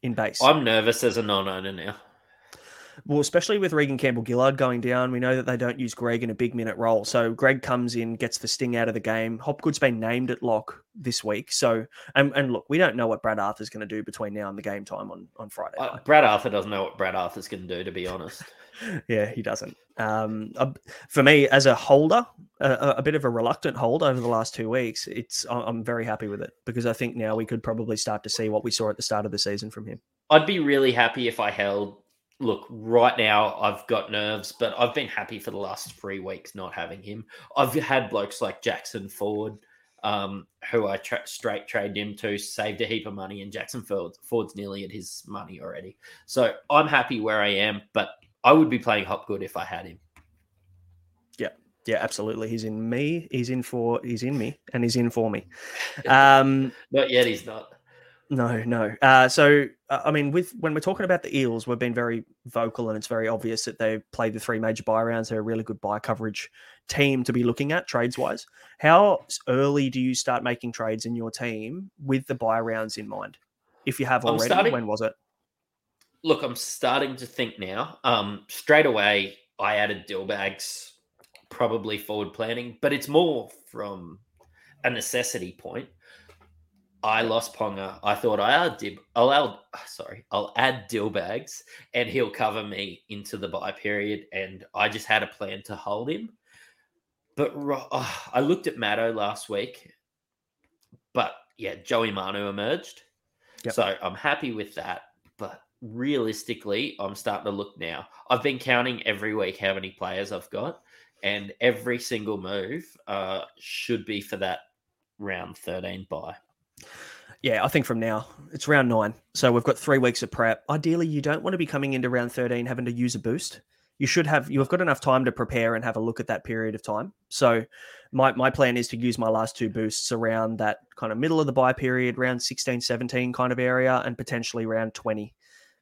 in base. I'm nervous as a non-owner now. Well, especially with Reagan Campbell Gillard going down, we know that they don't use Greig in a big minute role. So Greig comes in, gets the sting out of the game. Hopgood's been named at lock this week. So, and, and look, we don't know what Brad Arthur's going to do between now and the game time on, on Friday. Uh, Brad Arthur doesn't know what Brad Arthur's going to do, to be honest. (laughs) yeah, he doesn't. Um, uh, for me, as a holder, a, a, bit of a reluctant hold over the last two weeks, it's I'm very happy with it because I think now we could probably start to see what we saw at the start of the season from him. I'd be really happy if I held look, right now I've got nerves, but I've been happy for the last three weeks not having him. I've had blokes like Jackson Ford, um, who I tra- straight trade him to, saved a heap of money, and Jackson Ford, Ford's nearly at his money already. So I'm happy where I am, but I would be playing Hopgood if I had him. Yeah, yeah, absolutely. He's in me. He's in for. He's in me, and he's in for me. (laughs) Um, (laughs) not yet. He's not. No, no. Uh, so, uh, I mean, with when we're talking about the Eels, we've been very vocal, and it's very obvious that they played the three major buy rounds. They're a really good buy coverage team to be looking at trades wise. How early do you start making trades in your team with the buy rounds in mind? If you have already, starting, when was it? Look, I'm starting to think now. Um, straight away, I added Dillbags, probably forward planning, but it's more from a necessity point I lost Ponga. I thought I add dib, I'll add, (sighs) sorry, I'll add deal bags and he'll cover me into the buy period. And I just had a plan to hold him. But oh, I looked at Matto last week, but yeah, Joey Manu emerged. Yep. So I'm happy with that. But realistically, I'm starting to look now. I've been counting every week how many players I've got, and every single move uh, should be for that round 13 buy. Yeah, I think from now it's round nine. So we've got three weeks of prep. Ideally, you don't want to be coming into round 13 having to use a boost. You should have you've got enough time to prepare and have a look at that period of time. So my my plan is to use my last two boosts around that kind of middle of the buy period, round 16, 17 kind of area, and potentially round 20.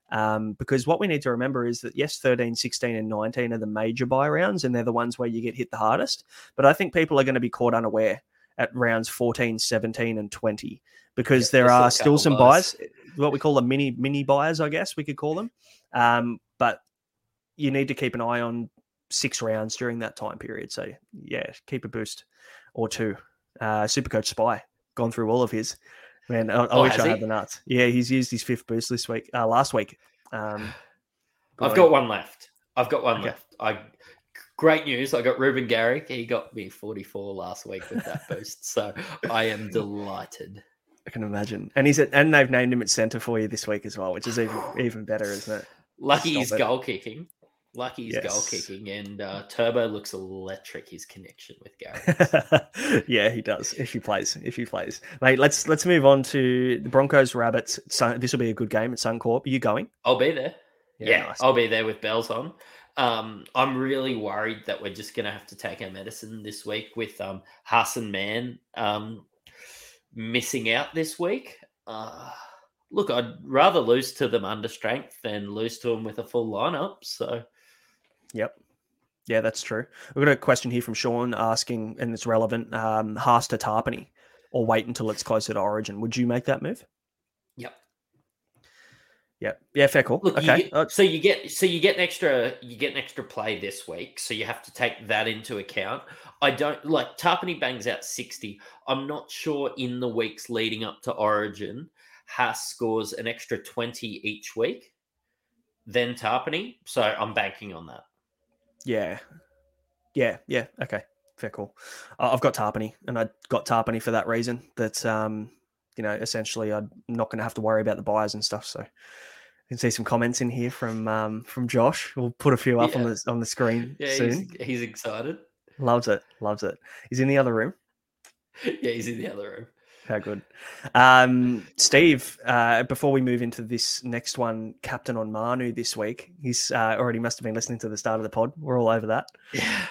Um, because what we need to remember is that yes, 13, 16, and 19 are the major buy rounds, and they're the ones where you get hit the hardest. But I think people are going to be caught unaware at rounds 14, 17, and 20 because yeah, there are still some buys, what we call the mini mini buyers, I guess we could call them. Um, but you need to keep an eye on six rounds during that time period. So yeah, keep a boost or two. Uh, Supercoach Spy gone through all of his. Man, I, I oh, wish I had the nuts. Yeah, he's used his fifth boost this week, uh, last week. Um, I've got one left. I've got one okay. left. I great news. I got Reuben Garrick. He got me 44 last week with that boost. So I am (laughs) delighted. I can imagine. And he's at, and they've named him at centre for you this week as well, which is even (sighs) even better, isn't it? Lucky he's goal kicking. Lucky he's yes. goal kicking, and uh, Turbo looks electric. His connection with Gary. (laughs) yeah, he does. If he plays, if he plays, mate. Let's let's move on to the Broncos Rabbits. So this will be a good game at Suncorp. Are you going? I'll be there. Yeah, yeah nice. I'll be there with bells on. Um, I'm really worried that we're just going to have to take our medicine this week with um, Haas and Mam um, missing out this week. Uh, look, I'd rather lose to them under strength than lose to them with a full lineup. So, yep. Yeah, that's true. We've got a question here from Sean asking, and it's relevant um, Haas to Tapine or wait until it's closer to origin. Would you make that move? Yeah, yeah, fair call. Look, you okay, get- Uh, so you get so you get an extra you get an extra play this week, so you have to take that into account. I don't like Tapine bangs out sixty. I'm not sure in the weeks leading up to Origin, Haas scores an extra twenty each week. Then Tapine, so I'm banking on that. yeah, yeah, yeah. Okay, fair call. I- I've got Tapine, and I got Tapine for that reason. That um, you know, essentially, I'm not going to have to worry about the buyers and stuff. So. You can see some comments in here from um, from Josh. We'll put a few up on the on the screen (laughs) Yeah, soon. he's, he's excited. Loves it, loves it. He's in the other room. (laughs) Yeah, he's in the other room. How good. Um, Steve, uh, before we move into this next one, Captain on Manu this week. He's uh, already must have been listening to the start of the pod. We're all over that. Yeah.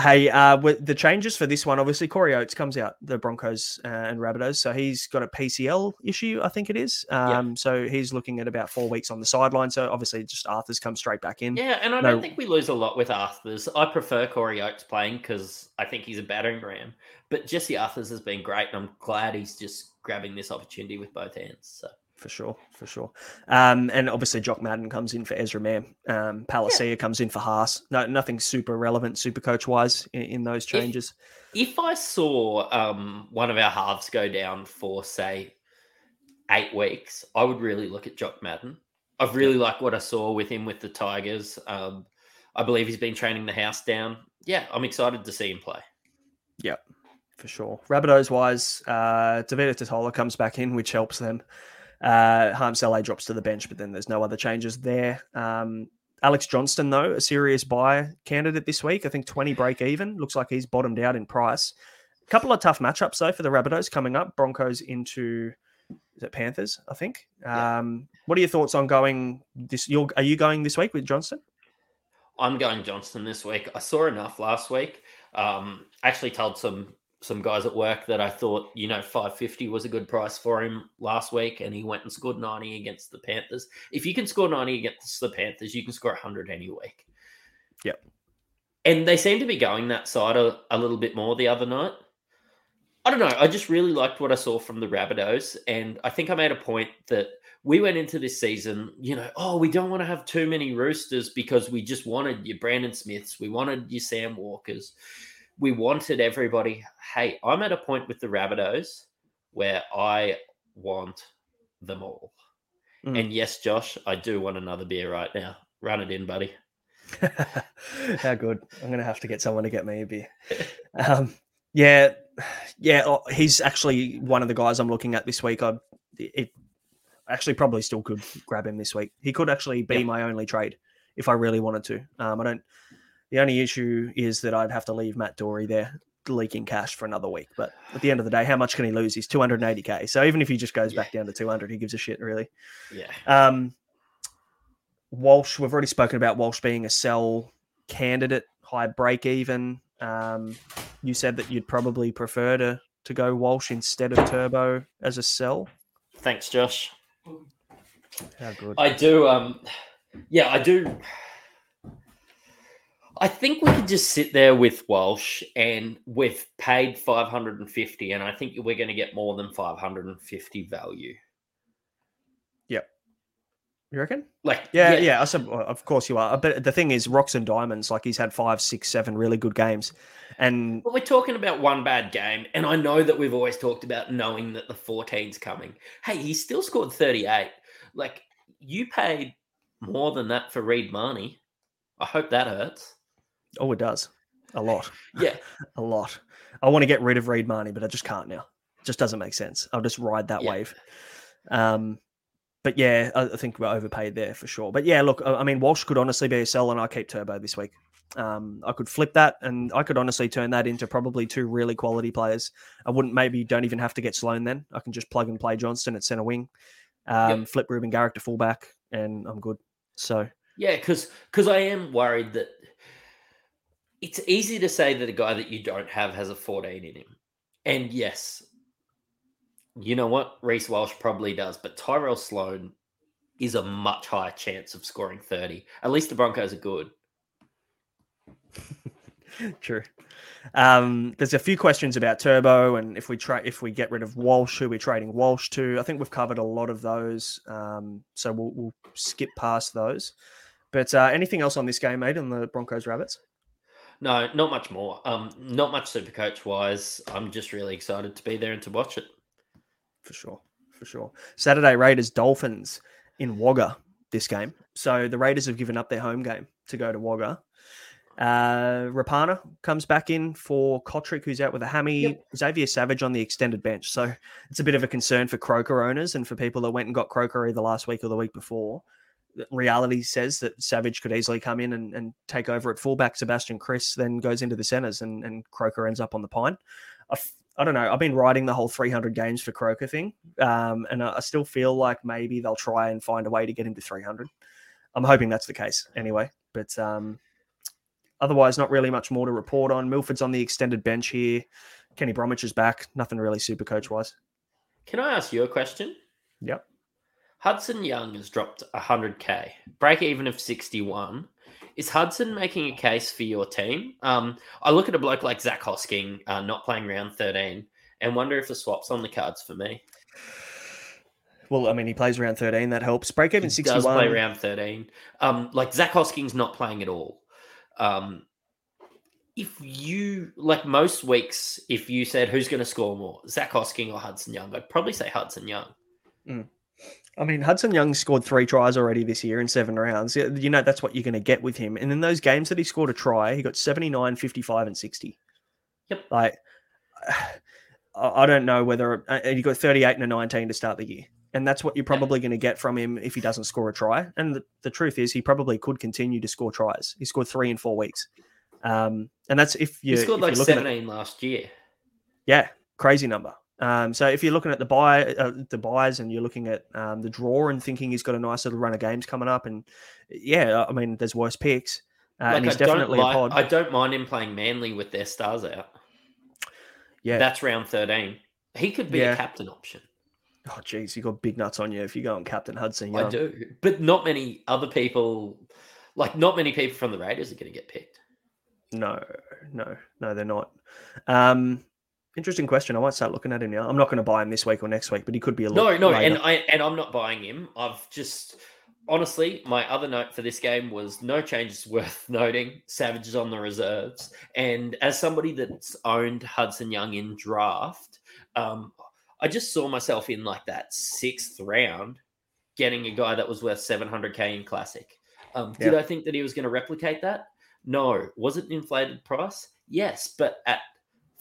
Hey, uh, with the changes for this one, obviously Corey Oates comes out, the Broncos uh, and Rabbitohs. So he's got a PCL issue, I think it is. Um, So he's looking at about four weeks on the sideline. So obviously Jesse Arthars come straight back in. Yeah, and I No- don't think we lose a lot with Arthars. I prefer Corey Oates playing because I think he's a battering ram. But Jesse Arthars has been great, and I'm glad he's just grabbing this opportunity with both hands. So For sure, for sure. Um, and obviously Jock Madden comes in for Ezra Mam. Um, Palacia comes in for Haas. No, nothing super relevant, super coach wise in, in those changes. if I saw um, one of our halves go down for say eight weeks, I would really look at Jock Madden. I've really liked what I saw with him with the Tigers. Um, I believe he's been training the house down. Yeah, I'm excited to see him play. Yep, for sure. Rabbitohs wise, uh, David Totola comes back in, which helps them. Uh, Harms LA drops to the bench, but then there's no other changes there. Um, Alex Johnston, though, a serious buy candidate this week. I think 20 break even. Looks like he's bottomed out in price. A couple of tough matchups, though, for the Rabbitohs coming up. Broncos into is it Panthers, I think. Yeah. Um, what are your thoughts on going this? You're, are you going this week with Johnston? I'm going Johnston this week. I saw enough last week. Um, actually told some some guys at work that I thought you know 550 was a good price for him last week, and he went and scored 90 against the Panthers. If you can score 90 against the Panthers, you can score 100 any week. Yep. And they seem to be going that side a, a little bit more the other night. I don't know. I just really liked what I saw from the Rabbitohs, and I think I made a point that we went into this season, you know, oh, we don't want to have too many roosters because we just wanted your Brandon Smiths, we wanted your Sam Walkers, we wanted everybody. Hey, I'm at a point with the Rabbitohs where I want them all. Mm. And yes, Josh, I do want another beer right now. Run it in, buddy. (laughs) How good. I'm going to have to get someone to get me a beer. (laughs) Um, yeah. Yeah. oh, He's actually one of the guys I'm looking at this week. I it actually probably still could grab him this week. He could actually be Yep. my only trade if I really wanted to. Um, I don't. The only issue is that I'd have to leave Matt Doorey there leaking cash for another week. But at the end of the day, how much can he lose? He's 280k. So even if he just goes Yeah. back down to 200, he gives a shit really. Yeah. Um, Walsh, we've already spoken about Walsh being a sell candidate, high break even. Um, you said that you'd probably prefer to to go Walsh instead of Turbo as a sell. Thanks, Josh. How good. I do. Um, yeah, I do. I think we could just sit there with Walsh, and we've paid five hundred and fifty, and I think we're going to get more than five hundred and fifty value. Yep. You reckon? Like, Yeah, yeah. I said, well, of course you are. Uh, but the thing is, rocks and diamonds. Like he's had five, six, seven really good games, and But we're talking about one bad game, and I know that we've always talked about knowing that the 14's coming. Hey, he still scored 38. Like, you paid more than that for Reed Mahoney. I hope that hurts. Oh, it does a lot, (laughs) Yeah. a lot. I want to get rid of Reed Mahoney, but I just can't now. It just doesn't make sense. I'll just ride that Yeah. wave. Um, but yeah, I, I think we're overpaid there for sure. But yeah, look, I, I mean, Walsh could honestly be a sell, and I keep Turbo this week. Um, I could flip that, and I could honestly turn that into probably two really quality players. I wouldn't maybe don't even have to get Sloan then. I can just plug and play Johnston at center wing, um, flip Reuben Garrick to fullback, and I'm good. So Yeah, because because I am worried that it's easy to say that a guy that you don't have has a 14 in him. And yes, you know what? Reece Walsh probably does, but Tyrell Sloan is a much higher chance of scoring 30. At least the Broncos are good. (laughs) True. Um, there's a few questions about Turbo and if we try if we get rid of Walsh, who we're trading Walsh to. I think we've covered a lot of those, um, so we'll, we'll skip past those. But uh, anything else on this game, mate, on the Broncos Rabbits? No, not much more. Um, not much super coach wise. I'm just really excited to be there and to watch it. For sure. For sure. Saturday Raiders Dolphins in Wagga this game. So the Raiders have given up their home game to go to Wagga. Uh, Rapana comes back in for Kotrick, who's out with a hammy. Yep. Xavier Savage on the extended bench. So it's a bit of a concern for Croker owners and for people that went and got Croker either last week or the week before reality says that Savage could easily come in and, and take over at fullback. Sebastian Kris then goes into the centers and, and Croker ends up on the pine. I f- I don't know. I've been writing the whole 300 games for Croker thing, um, and I, I still feel like maybe they'll try and find a way to get him to 300. I'm hoping that's the case anyway. But um, otherwise, not really much more to report on. Milford's on the extended bench here. Kenny Bromwich is back. Nothing really super coach wise. Can I ask you a question? Yep. Hudson Young has dropped 100k, break even of 61. Is Hudson making a case for your team? Um, I look at a bloke like Zac Hosking uh, not playing round 13 and wonder if the swap's on the cards for me. Well, I mean, he plays round 13. That helps. Break even 61. does play round 13. Um, like Zac Hosking's not playing at all. Um, if you like most weeks, if you said who's going to score more, Zac Hosking or Hudson Young, I'd probably say Hudson Young. Mm. I mean, Hudson Young scored three tries already this year in seven rounds. You know, that's what you're going to get with him. And in those games that he scored a try, he got 79, 55, and 60. Yep. Like, (sighs) I don't know whether uh, he got 38 and a 19 to start the year. And that's what you're probably going to get from him if he doesn't score a try. And the, the, truth is, he probably could continue to score tries. He scored three in four weeks. Um, and that's if you. He scored like 17 at, last year. Yeah, crazy number. Um, so if you're looking at the buy, uh, the buys, and you're looking at um, the draw and thinking he's got a nice little run of games coming up, and yeah, I mean, there's worse picks, uh, like and he's I definitely like, a pod. I don't mind him playing Manly with their stars out. Yeah, that's round thirteen. He could be yeah. a captain option. Oh, geez, you got big nuts on you if you go on Captain Hudson. Young. I do, but not many other people, like not many people from the Raiders are going to get picked. No, no, no, they're not. Um, Interesting question. I might start looking at him now. I'm not going to buy him this week or next week, but he could be a no, no. Later. And I and I'm not buying him. I've just honestly, my other note for this game was no changes worth (laughs) noting. Savage is on the reserves, and as somebody that's owned Hudson Young in draft, um, I just saw myself in like that sixth round, getting a guy that was worth 700k in classic. Um, did I think that he was going to replicate that? No. Was it an inflated price? Yes, but at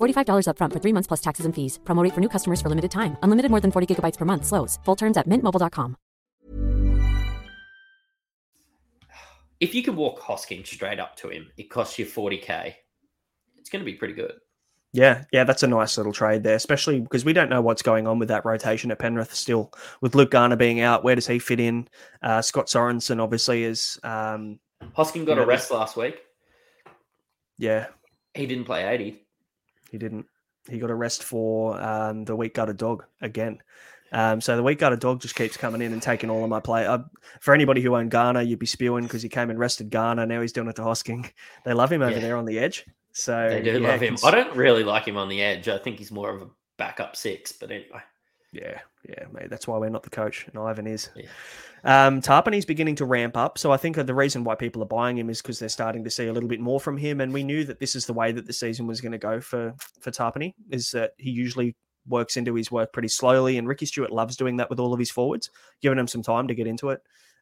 $45 upfront for three months plus taxes and fees. Promote for new customers for limited time. Unlimited more than 40 gigabytes per month. Slows. Full terms at mintmobile.com. If you can walk Hosking straight up to him, it costs you 40k. It's going to be pretty good. Yeah, yeah, that's a nice little trade there, especially because we don't know what's going on with that rotation at Penrith still. With Luke Garner being out, where does he fit in? Uh, Scott Sorensen obviously is. Um, Hosking got a rest last week. Yeah. He didn't play 80. He didn't. He got a rest for um, the weak gutted dog again. Um, so the weak gutted dog just keeps coming in and taking all of my play. Uh, for anybody who owned Garner, you'd be spewing because he came and rested Garner. Now he's doing it to Hosking. (laughs) They love him over yeah. there on the edge. So they do yeah, love him. I don't really like him on the edge. I think he's more of a backup six. But anyway. Yeah, yeah, mate. That's why we're not the coach, and Ivan is. Yeah. Um, Tapine's beginning to ramp up, so I think the reason why people are buying him is because they're starting to see a little bit more from him, and we knew that this is the way that the season was going to go for for Tapine. Is that he usually works into his work pretty slowly, and Ricky Stuart loves doing that with all of his forwards, giving them some time to get into it.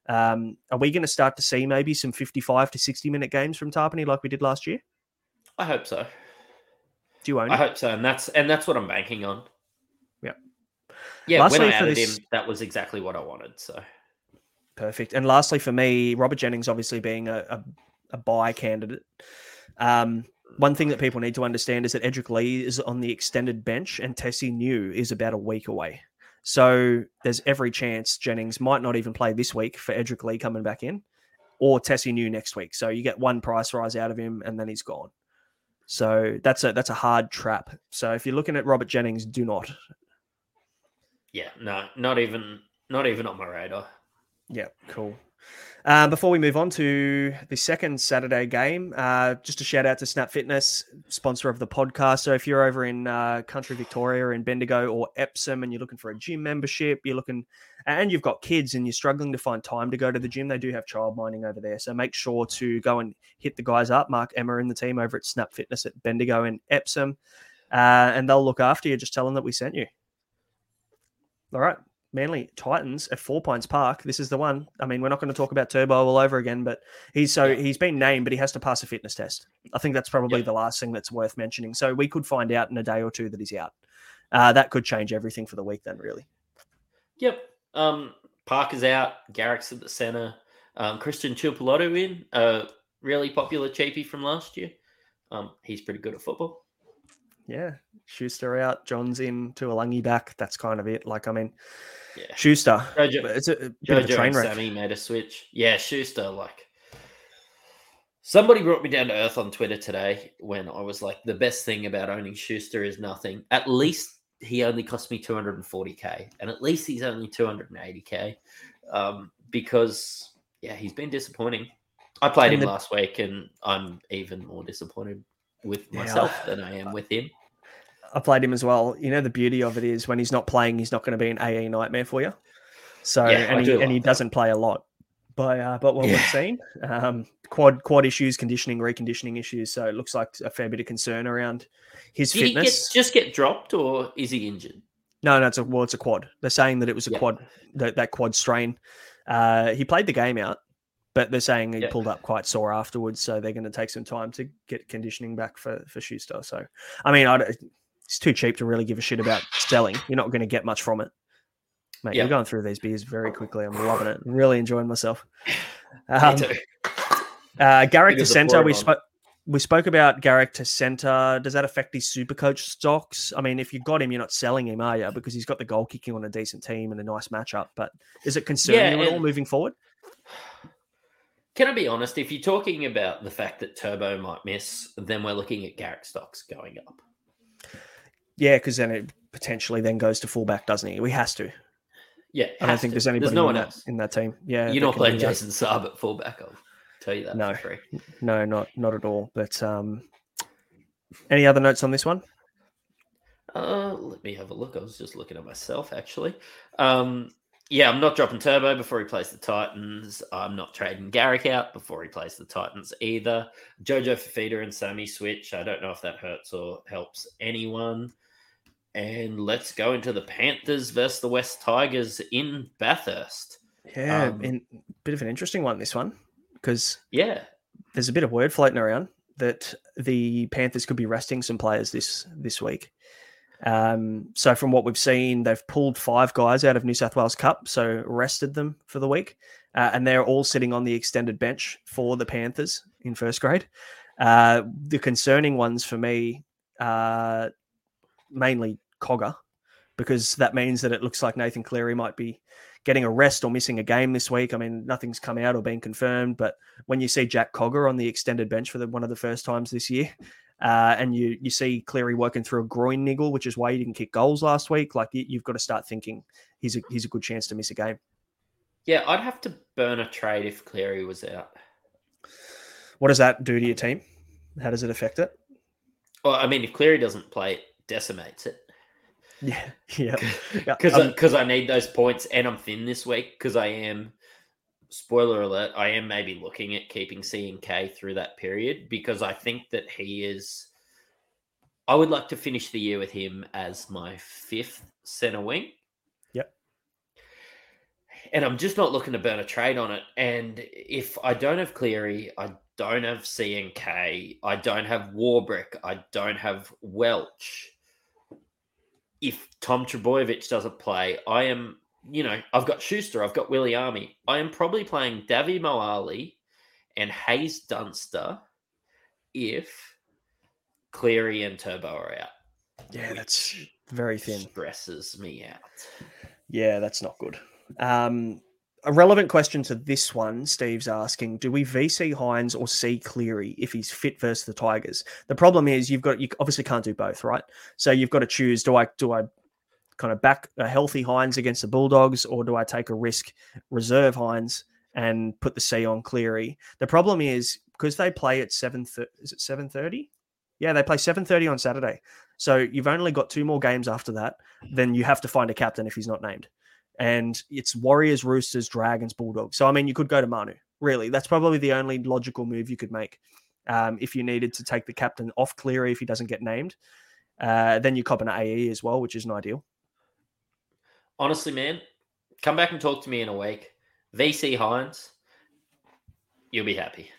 Um, are we going to start to see maybe some fifty-five to sixty minute games from Tapine like we did last year? I hope so. Do you own? I hope so, and that's and that's what I'm banking on. Yeah. Lastly, when I added this... him, that was exactly what I wanted. So Perfect. And lastly, for me, Robert Jennings obviously being a, a, a buy candidate. Um, one thing that people need to understand is that Edrick Lee is on the extended bench and Tesi Niu is about a week away. So there's every chance Jennings might not even play this week for Edrick Lee coming back in or Tesi Niu next week. So you get one price rise out of him and then he's gone. So that's a that's a hard trap. So if you're looking at Robert Jennings, do not. Yeah, no, not even not even on my radar. Yeah, cool. Uh, before we move on to the second Saturday game, uh, just a shout out to Snap Fitness, sponsor of the podcast. So if you're over in uh, country Victoria in Bendigo or Epsom and you're looking for a gym membership, you're looking, and you've got kids and you're struggling to find time to go to the gym, they do have child mining over there. So make sure to go and hit the guys up, Mark Emma and the team over at Snap Fitness at Bendigo and Epsom, uh, and they'll look after you. Just tell them that we sent you. All right. Manly Titans at Four Pines Park. This is the one. I mean, we're not going to talk about Turbo all over again, but he's so Yeah. he's been named, but he has to pass a fitness test. I think that's probably Yeah. the last thing that's worth mentioning. So we could find out in a day or two that he's out. Uh, that could change everything for the week, then. Really, Yep. Um, Parker's out. Garrick's at the center. Um, Christian Tuipulotu in. A really popular cheapie from last year. Um, he's pretty good at football. Yeah. Schuster out, John's in, Tuolangi back. That's kind of it. Like, I mean, Yeah. Schuster. Jojo, It's a, a bit of a train wreck. Sammy made a switch. Yeah, Schuster, like somebody brought me down to earth on Twitter today when I was like, the best thing about owning Schuster is nothing. At least he only cost me 240k, and at least he's only 280k. Um, because yeah, he's been disappointing. I played And him the- last week, and I'm even more disappointed with Yeah. myself than I am with him. I played him as well. You know, the beauty of it is when he's not playing, he's not going to be an AE nightmare for you. So, Yeah, and he, and like he doesn't play a lot. But, uh, but what we've seen, um, quad quad issues, conditioning, reconditioning issues. So it looks like a fair bit of concern around his Did he get, fitness. just get dropped, or is he injured? No, no, it's a well, it's a quad. They're saying that it was a Yeah. quad, that, that quad strain. Uh, he played the game out, but they're saying he Yeah. pulled up quite sore afterwards. So they're going to take some time to get conditioning back for for Schuster. So, I mean, I it's too cheap to really give a shit about selling. You're not going to get much from it, mate. Yeah. You're going through these beers very quickly. I'm loving it. I'm really enjoying myself. (laughs) Me Um, too. uh, Garrick center. We spoke. We spoke about Garrick to center. Does that affect his super coach stocks? I mean, if you got him, you're not selling him, are you? Because he's got the goal kicking on a decent team and a nice matchup. But is it concerning Yeah, you at all moving forward? Can I be honest? If you're talking about the fact that Turbo might miss, then we're looking at Garrick stocks going up. Yeah, because then it potentially then goes to fullback, doesn't he? We has to. Yeah, I don't think to. there's anybody there's no in, one that, else. in that team. Yeah, You're not playing that. Jason Saab at fullback. I'll tell you that No. for free. No, not not at all. But um, any other notes on this one? Uh, let me have a look. I was just looking at myself actually. Um, yeah, I'm not dropping Turbo before he plays the Titans. I'm not trading Garrick out before he plays the Titans either. Jojo Fifita and Sammy switch. I don't know if that hurts or helps anyone. And let's go into the Panthers versus the West Tigers in Bathurst. Yeah, Um, in, bit of an interesting one. This one because Yeah, there's a bit of word floating around that the Panthers could be resting some players this this week. Um, so from what we've seen, they've pulled five guys out of New South Wales Cup, so rested them for the week, uh, and they're all sitting on the extended bench for the Panthers in first grade. Uh, the concerning ones for me are mainly Cogger, because that means that it looks like Nathan Cleary might be getting a rest or missing a game this week. I mean, nothing's come out or been confirmed, but when you see Jack Cogger on the extended bench for the, one of the first times this year, uh, and you you see Cleary working through a groin niggle, which is why he didn't kick goals last week. Like you, you've got to start thinking he's a he's a good chance to miss a game. yeah. I'd have to burn a trade if Cleary was out. What does that do to your team? How does it affect it? Well, I mean, if Cleary doesn't play, it decimates it. Yeah, (laughs) yeah, (laughs) yeah. because um, because I, need those points and I'm thin this week because I am. Spoiler alert! I am maybe looking at keeping C and K through that period because I think that he is. I would like to finish the year with him as my fifth center wing. Yep. And I'm just not looking to burn a trade on it. And if I don't have Cleary, I don't have C and K, I don't have Warbrick, I don't have Welch if Tom Trbojevic doesn't play, I am, you know, I've got Schuster, I've got Willie Army. I am probably playing Davvy Moale and Hayes Dunster if Cleary and Turbo are out. Yeah, that's very thin. Stresses me out. Yeah, that's not good. Um, a relevant question to this one, Steve's asking: Do we VC Hynes or C Cleary if he's fit versus the Tigers? The problem is you've got you obviously can't do both, right? So you've got to choose: Do I do I kind of back a healthy Hynes against the Bulldogs, or do I take a risk, reserve Hynes and put the C on Cleary? The problem is because they play at seven. Is it seven thirty? Yeah, they play seven thirty on Saturday. So you've only got two more games after that. Then you have to find a captain if he's not named and it's Warriors, Roosters, Dragons, Bulldogs. So I mean, you could go to Manu. Really, that's probably the only logical move you could make um, if you needed to take the captain off Cleary if he doesn't get named. Uh, then you cop an AE as well, which isn't ideal. Honestly, man, come back and talk to me in a week. VC Hynes, you'll be happy.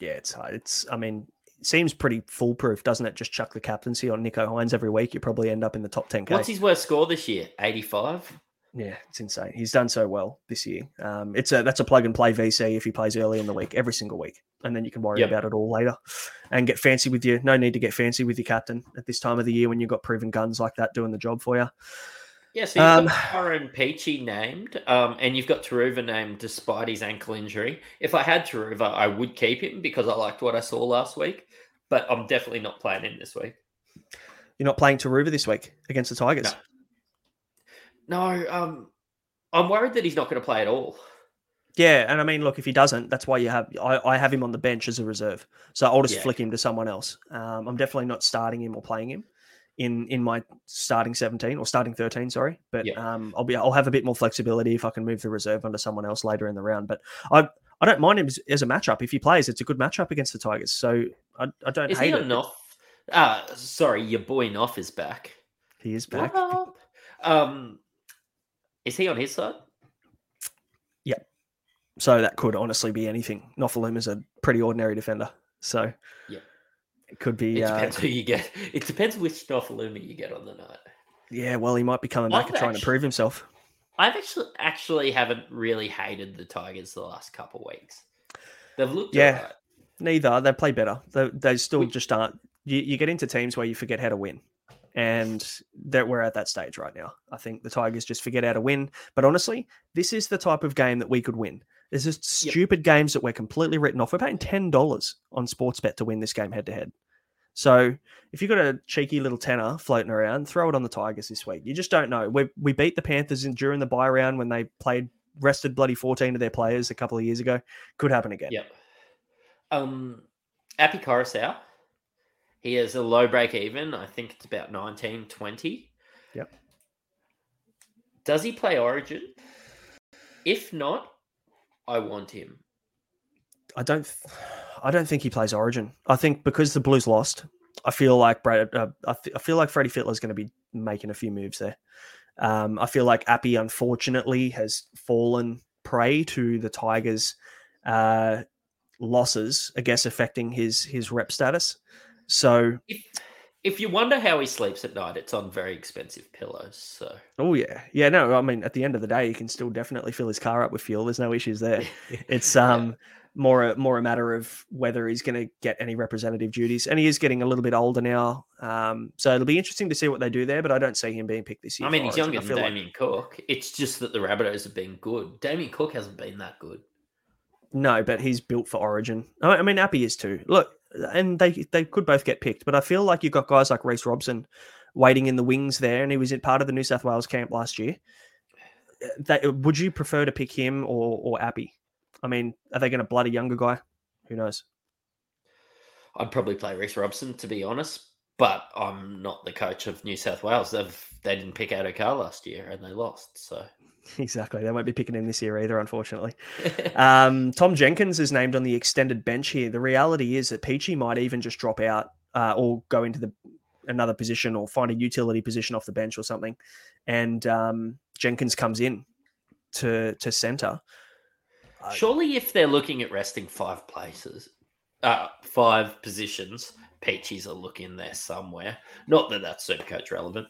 Yeah, it's hard. It's. I mean, it seems pretty foolproof, doesn't it? Just chuck the captaincy on Nicho Hynes every week. You probably end up in the top ten. What's his worst score this year? Eighty-five. Yeah, it's insane. He's done so well this year. Um, it's a that's a plug and play VC if he plays early in the week, every single week, and then you can worry Yep. about it all later and get fancy with you. No need to get fancy with your captain at this time of the year when you've got proven guns like that doing the job for you. Yeah, so you've Um, (sighs) got Curran Peachy named, um, and you've got Turuva named despite his ankle injury. If I had Turuva, I would keep him because I liked what I saw last week, but I'm definitely not playing him this week. You're not playing Turuva this week against the Tigers. No. No, um, I'm worried that he's not going to play at all. Yeah, and I mean, look, if he doesn't, that's why you have I, I have him on the bench as a reserve. So I'll just Yeah. flick him to someone else. Um, I'm definitely not starting him or playing him in in my starting 17 or starting 13. Sorry, but Yeah. um, I'll be I'll have a bit more flexibility if I can move the reserve onto someone else later in the round. But I I don't mind him as, as a matchup if he plays. It's a good matchup against the Tigers. So I, I don't Is hate he it. on Noff? Uh, sorry, your boy Noff is back. He is back. What? Um, is he on his side? Yeah so that could honestly be anything. Nofoaluma's a pretty ordinary defender. So Yeah. It could be. It Uh, depends who you get. It depends which Nofoaluma you get on the night. yeah, well, he might be coming back I've and trying to prove himself. I've actually actually haven't really hated the Tigers the last couple of weeks. They've looked Yeah. Neither. They play better. They, they still We- just aren't. You, you get into teams where you forget how to win. And that we're at that stage right now. I think the Tigers just forget how to win. But honestly, this is the type of game that we could win. There's just Yep. stupid games that we're completely written off. We're paying ten dollars on Sportsbet to win this game head to head. So if you've got a cheeky little tenner floating around, throw it on the Tigers this week. You just don't know. We we beat the Panthers in during the buy round when they played rested bloody fourteen of their players a couple of years ago. Could happen again. Yep. Um, Api Koroisau, he has a low break even. I think it's about 19, 20. Yep. Does he play Origin? If not, I want him. I don't. I don't think he plays Origin. I think because the Blues lost, I feel like Brad. Uh, I, th- I feel like Freddie Fittler's going to be making a few moves there. Um, I feel like Api, unfortunately, has fallen prey to the Tigers' uh, losses. I guess affecting his his rep status. So, If if you wonder how he sleeps at night, it's on very expensive pillows. So oh yeah, yeah. No, I mean, at the end of the day, he can still definitely fill his car up with fuel. There's no issues there. (laughs) It's Yeah. um more a more a matter of whether he's going to get any representative duties, and he is getting a little bit older now. Um, so it'll be interesting to see what they do there. But I don't see him being picked this year. I mean, he's younger than feel like- Damien Cook. It's just that the Rabbitohs have been good. Damien Cook hasn't been that good. No, but he's built for Origin. I mean, Api is too. Look, and they they could both get picked, but I feel like you've got guys like Reece Robson waiting in the wings there, and he was in part of the New South Wales camp last year. That, would you prefer to pick him or or Api? I mean, are they going to blood a younger guy? Who knows? I'd probably play Reece Robson to be honest, but I'm not the coach of New South Wales. They've they didn't pick out a car last year and they lost. So (laughs) Exactly. They won't be picking him this year either, unfortunately. Um, Tom Jenkins is named on the extended bench here. The reality is that Peachy might even just drop out uh, or go into the another position or find a utility position off the bench or something, and um, Jenkins comes in to to center. Surely, if they're looking at resting five places, uh, five positions, Peachy's a look in there somewhere. Not that that's super coach relevant.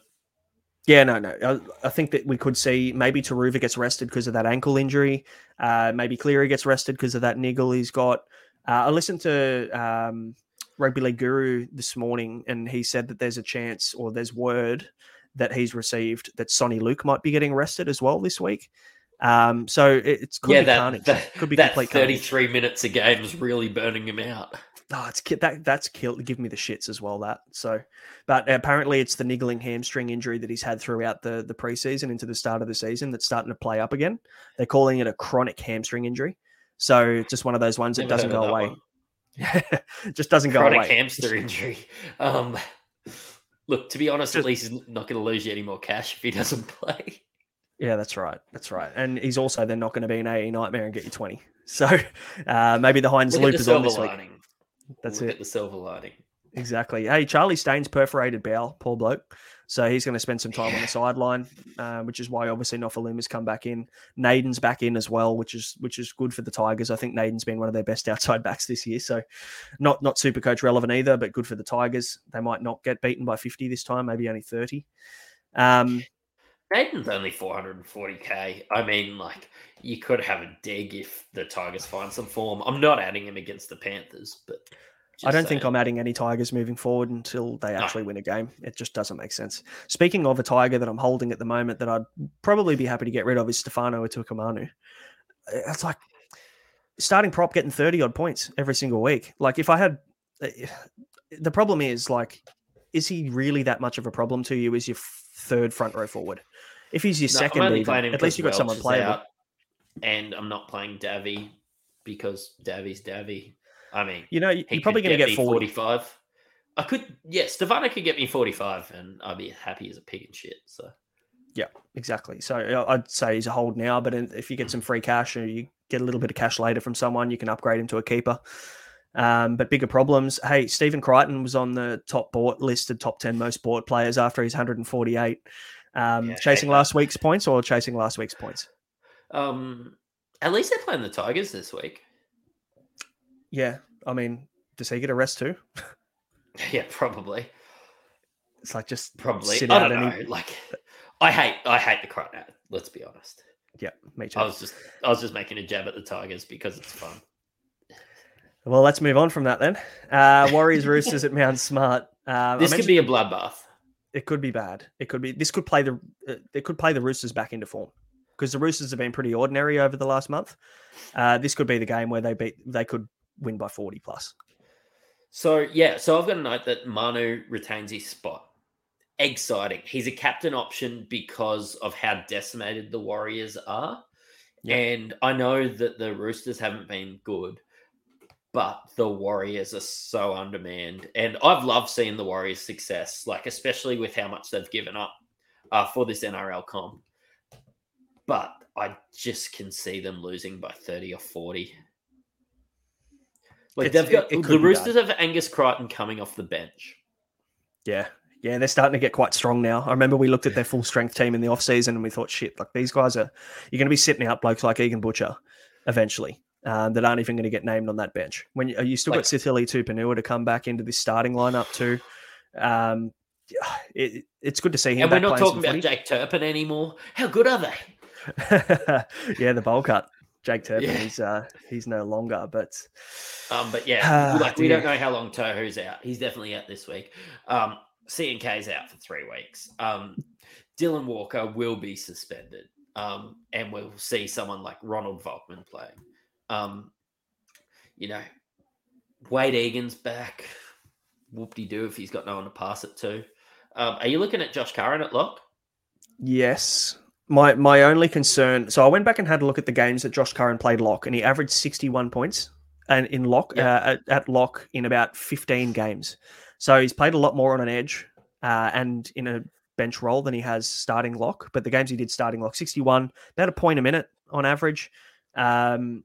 Yeah, no, no. I, I think that we could see maybe Turuva gets rested because of that ankle injury. Uh, maybe Cleary gets rested because of that niggle he's got. Uh, I listened to um, Rugby League Guru this morning, and he said that there's a chance or there's word that he's received that Soni Luke might be getting arrested as well this week. Um, so it, it's could yeah, be that, carnage. that, could be that complete carnage. 33 minutes a game is really burning him out. Oh, it's that that's killed. Give me the shits as well. That so, but apparently it's the niggling hamstring injury that he's had throughout the the preseason into the start of the season that's starting to play up again. They're calling it a chronic hamstring injury. So just one of those ones that doesn't go that away. (laughs) just doesn't go Chronic away. hamster injury. Um, look, to be honest, at Just- least he's not going to lose you any more cash if he doesn't (laughs) play. Yeah, that's right. That's right. And he's also then not going to be an AE nightmare and get you twenty. So uh, maybe the Hynes loop is on this week. lining. That's Look it. at the silver lining. Exactly. Hey, Charlie Staines perforated bowel, poor bloke. So he's going to spend some time on the sideline, uh, which is why obviously Nofoaluma's come back in. Naden's back in as well, which is which is good for the Tigers. I think Naden's been one of their best (laughs) outside backs this year. So not not super coach relevant either, but good for the Tigers. They might not get beaten by 50 this time, maybe only 30. Um, Naden's only 440k. I mean, like, you could have a dig if the Tigers find some form. I'm not adding him against the Panthers, but I don't think I'm adding any Tigers moving forward until they actually win a game. It just doesn't make sense. Speaking of a Tiger that I'm holding at the moment that I'd probably be happy to get rid of is Stefano Utoikamanu. Uh, it's like starting prop getting 30 odd points every single week. Like if I had uh, the problem is like, is he really that much of a problem to you? Is your third front row forward? If he's your No, second, even, at least you've got Welch someone playable. and I'm not playing Davy because Davy's Davy. I mean, You know, he you're probably going to get 40. 45. I could, yeah, Stefano could get me 45, and I'd be happy as a pig and shit. So Yeah, exactly. So uh, I'd say he's a hold now, but if you get some free cash or you get a little bit of cash later from someone, you can upgrade him to a keeper. Um, but bigger problems. Hey, Stephen Crichton was on the top board listed top 10 most bought players after his 148. Um, Yeah, chasing last week's points or chasing last week's points? um, at least they're playing the Tigers this week. Yeah. I mean, does he get a rest too? (laughs) Yeah, probably. It's like just Probably. I out don't any- know. Like, I hate, I hate the ad, Let's be honest. Yeah, me too. I was just, I was just making a jab at the Tigers because it's fun. Well, let's move on from that then. Uh, Warriors Roosters at Mount Smart. Uh, This could be a bloodbath. It could be bad. It could be. This could play the. Uh, it could play the Roosters back into form because the Roosters have been pretty ordinary over the last month. Uh, this could be the game where they beat. They could win by forty plus. So yeah, so I've got a note that Manu retains his spot. Exciting. He's a captain option because of how decimated the Warriors are. And I know that the Roosters haven't been good, but the Warriors are so undermanned. And I've loved seeing the Warriors' success, like especially with how much they've given up uh, for this NRL comp. But I just can see them losing by 30 or 40. Like It's- they've got it- it the Roosters have Angus Crichton coming off the bench. Yeah, yeah, they're starting to get quite strong now. I remember we looked at their full strength team in the off season and we thought, shit, like these guys are. You're going to be sitting out blokes like Egan Butcher eventually. Um, that aren't even going to get named on that bench. When you, you still Like- got Sitili Tupouniua to come back into this starting lineup too. Um, it, it's good to see him. And we're not talking about Jake Turpin anymore. How good are they? (laughs) yeah, the bowl cut. Jake Turpin, Yeah. he's uh, he's no longer, but Um, but yeah, (sighs) Ah, like we dear. don't know how long Tohu's out. He's definitely out this week. Um, CNK's out for three weeks. Um, Dylan Walker will be suspended. Um, and we'll see someone like Ronald Volkman playing. Um, you know, Wade Egan's back. Whoop de doo if he's got no one to pass it to. Um, are you looking at Josh Curran at lock? Yes. My my only concern. So I went back and had a look at the games that Josh Curran played lock, and he averaged sixty one points and in lock Yeah. uh, at, at lock in about fifteen games. So he's played a lot more on an edge uh, and in a bench role than he has starting lock. But the games he did starting lock, sixty one, about a point a minute on average. Um,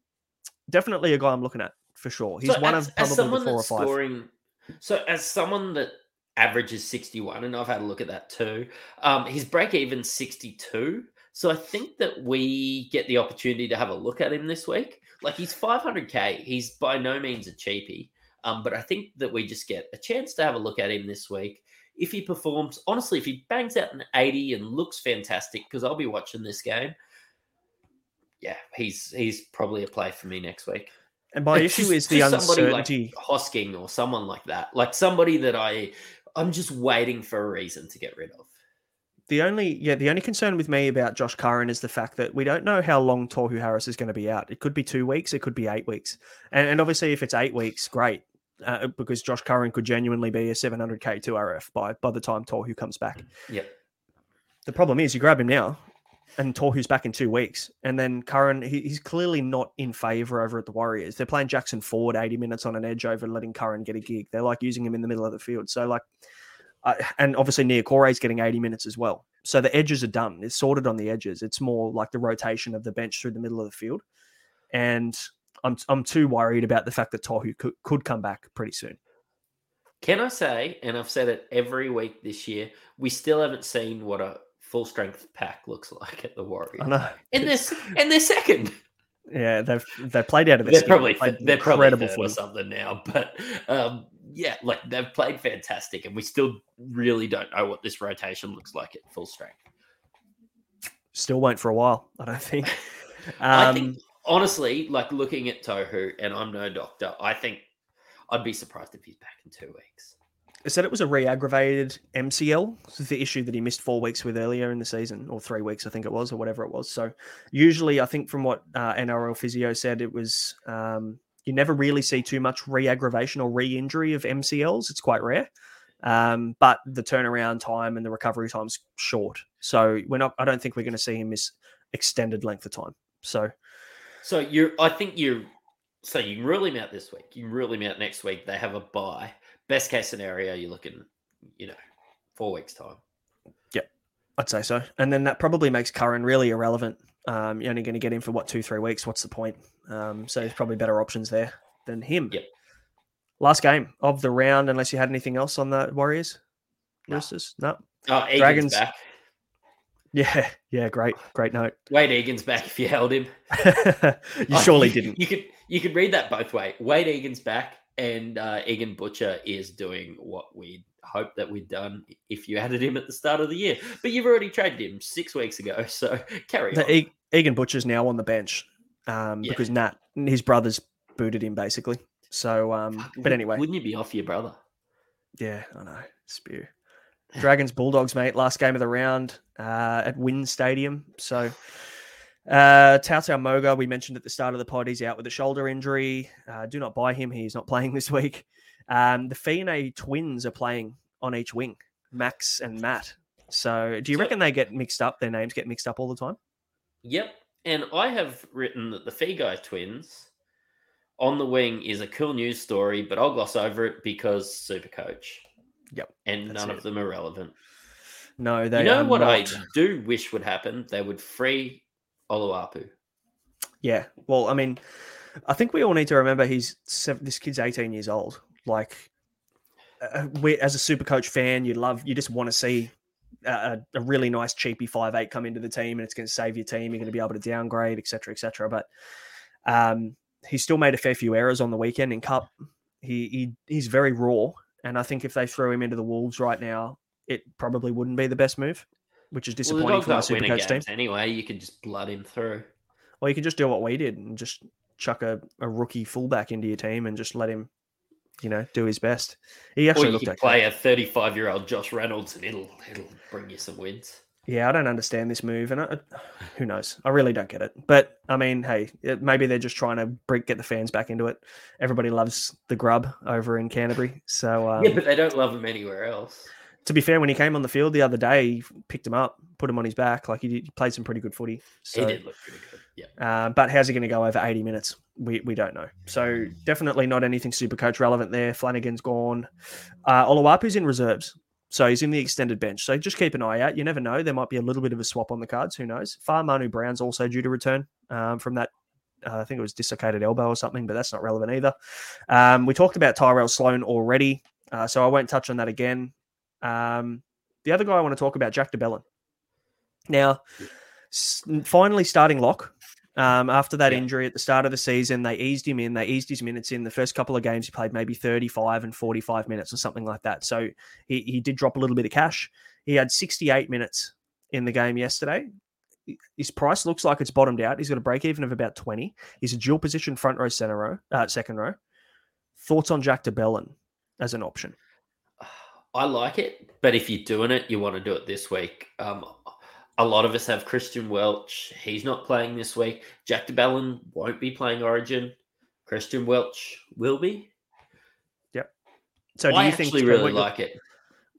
definitely a guy I'm looking at for sure. He's So one as, of probably the four or five. scoring. So as someone that averages 61, and I've had a look at that too. Um, his break even 62. So I think that we get the opportunity to have a look at him this week. Like he's 500k. He's by no means a cheapie. Um, but I think that we just get a chance to have a look at him this week. If he performs, honestly, if he bangs out an 80 and looks fantastic, because I'll be watching this game. Yeah, he's he's probably a play for me next week. And my It's (laughs) issue just- is the uncertainty. like Hosking or someone like that, like somebody that I, I'm just waiting for a reason to get rid of. the only yeah, the only concern with me about Josh Curran is the fact that we don't know how long Tohu Harris is going to be out. It could be two weeks, it could be eight weeks, and, and obviously if it's eight weeks, great, uh, because Josh Curran could genuinely be a 700k two RF by by the time Torhu comes back. Yep. The problem is you grab him now, and Tohu's back in two weeks, and then Curran he, he's clearly not in favour over at the Warriors. They're playing Jackson Ford 80 minutes on an edge over letting Curran get a gig. They're like using him in the middle of the field. So like, uh, and obviously Nia is getting 80 minutes as well. So the edges are done. It's sorted on the edges. It's more like the rotation of the bench through the middle of the field, and I'm I'm too worried about the fact that Tohu could, could come back pretty soon. Can I say, and I've said it every week this year, we still haven't seen what a full strength pack looks like at the Warriors. I know. In they're s- and second. Yeah, they've they've played out of this. They're probably they're probably incredible third or something now, but um, yeah, like they've played fantastic, and we still really don't know what this rotation looks like at full strength. Still won't for a while. I don't think. (laughs) I Um, think honestly, like looking at Tohu, and I'm no doctor, I think I'd be surprised if he's back in two weeks. Said it was a re-aggravated MCL. The issue that he missed four weeks with earlier in the season, or three weeks, I think it was, or whatever it was. So usually, I think from what uh, NRL physio said, it was um, you never really see too much re-aggravation or re-injury of MCLs. It's quite rare, um, but the turnaround time and the recovery time's short. So we're not. I don't think we're going to see him miss extended length of time. So So you're, I think you're, so you can rule him out this week. You can rule him out next week. They have a bye. Best case scenario, you're looking, you know, four weeks time. Yep, I'd say so. And then that probably makes Curran really irrelevant. Um, you're only going to get him for what two, three weeks. What's the point? Um, so there's probably better options there than him. Yep. Last game of the round, unless you had anything else on the Warriors, No. Roosters. No. Oh, Egan's Dragons- back. Yeah, (laughs) yeah, great, great note. Wade Egan's back if you held him. (laughs) you surely (laughs) didn't. You could you could read that both way. Wade Egan's back, and uh, Egan Butcher is doing what we hope that we'd done if you added him at the start of the year. But you've already traded him six weeks ago, (laughs) so carry on. E- Egan Butcher's now on the bench um, Yeah. because Nat, his brothers, booted him basically. So, um, but anyway, wouldn't you be off your brother? Yeah, I know. Spew. Dragons Bulldogs, mate. Last game of the round uh, at WIN Stadium. So, uh, Tautau Moga, we mentioned at the start of the pod, he's out with a shoulder injury. Uh, do not buy him. He's not (laughs) playing this week. Um, the Fine twins are playing on each wing, Max and Matt. So, do you So- reckon they get mixed up? Their names get mixed up all the time? Yep. And I have written that the Feagai twins on the wing is a cool news story, but I'll gloss over it because super coach. Yep, And none it. of them are relevant. No, they you know what I do wish would happen? They would free Oloapu. Yeah. Well, I mean, I think we all need to remember he's seven, this kid's 18 years old. Like, uh, we, as a super coach fan, you love, you just want to see a, a really nice cheapy five eight come into the team and it's going to save your team. You're going to be able to downgrade, et cetera, et cetera. But um, he still made a fair few errors on the weekend in Cup. He, he He's very raw. And I think if they threw him into the Wolves right now, it probably wouldn't be the best move, which is disappointing dogs for aren't super coach team. anyway. You can just blood him through. Or you could just do what we did and just chuck a, a rookie fullback into your team and just let him, you know, do his best. He Or actually you looked can play a 35 year old Josh Reynolds and it'll it'll bring you some wins. Yeah, I don't understand this move, and I, who knows? I really don't get it. But I mean, hey, it, maybe they're just trying to bring, get the fans back into it. Everybody loves the grub over in Canterbury, so um, yeah, but they don't love them anywhere else. To be fair, when he came on the field the other day, he picked him up, put him on his back, like he, did, he played some pretty good footy. So he did look pretty good. Yeah. Uh, but how's he going to go over 80 minutes? We, we don't know. So definitely not anything super coach relevant there. Flanagan's gone. Uh, Oloapu's in reserves. So he's in the extended bench. So just keep an eye out. You never know. There might be a little bit of a swap on the cards. Who knows? Fa'amanu Brown's also due to return um, from that. Uh, I think it was dislocated elbow or something, but that's not relevant either. Um, we talked about Tyrell Sloan already. Uh, so I won't touch on that again. Um, the other guy I want to talk about, Jack de Belin. Now, s- finally starting lock. Um, after that Yeah. injury at the start of the season, they eased him in. They eased his minutes in. The first couple of games, he played maybe 35 and 45 minutes or something like that. So he, he did drop a little bit of cash. He had 68 minutes in the game yesterday. his price looks like it's bottomed out. He's got a break even of about 20. He's a dual position front row, center row, uh, second row. Thoughts on Jack de Belin as an option? I like it, but if you're doing it, you want to do it this week. Um, a lot of us have Christian Welch. He's not playing this week. Jack de Belin won't be playing Origin. Christian Welch will be. Yep. So do I you actually think really like it.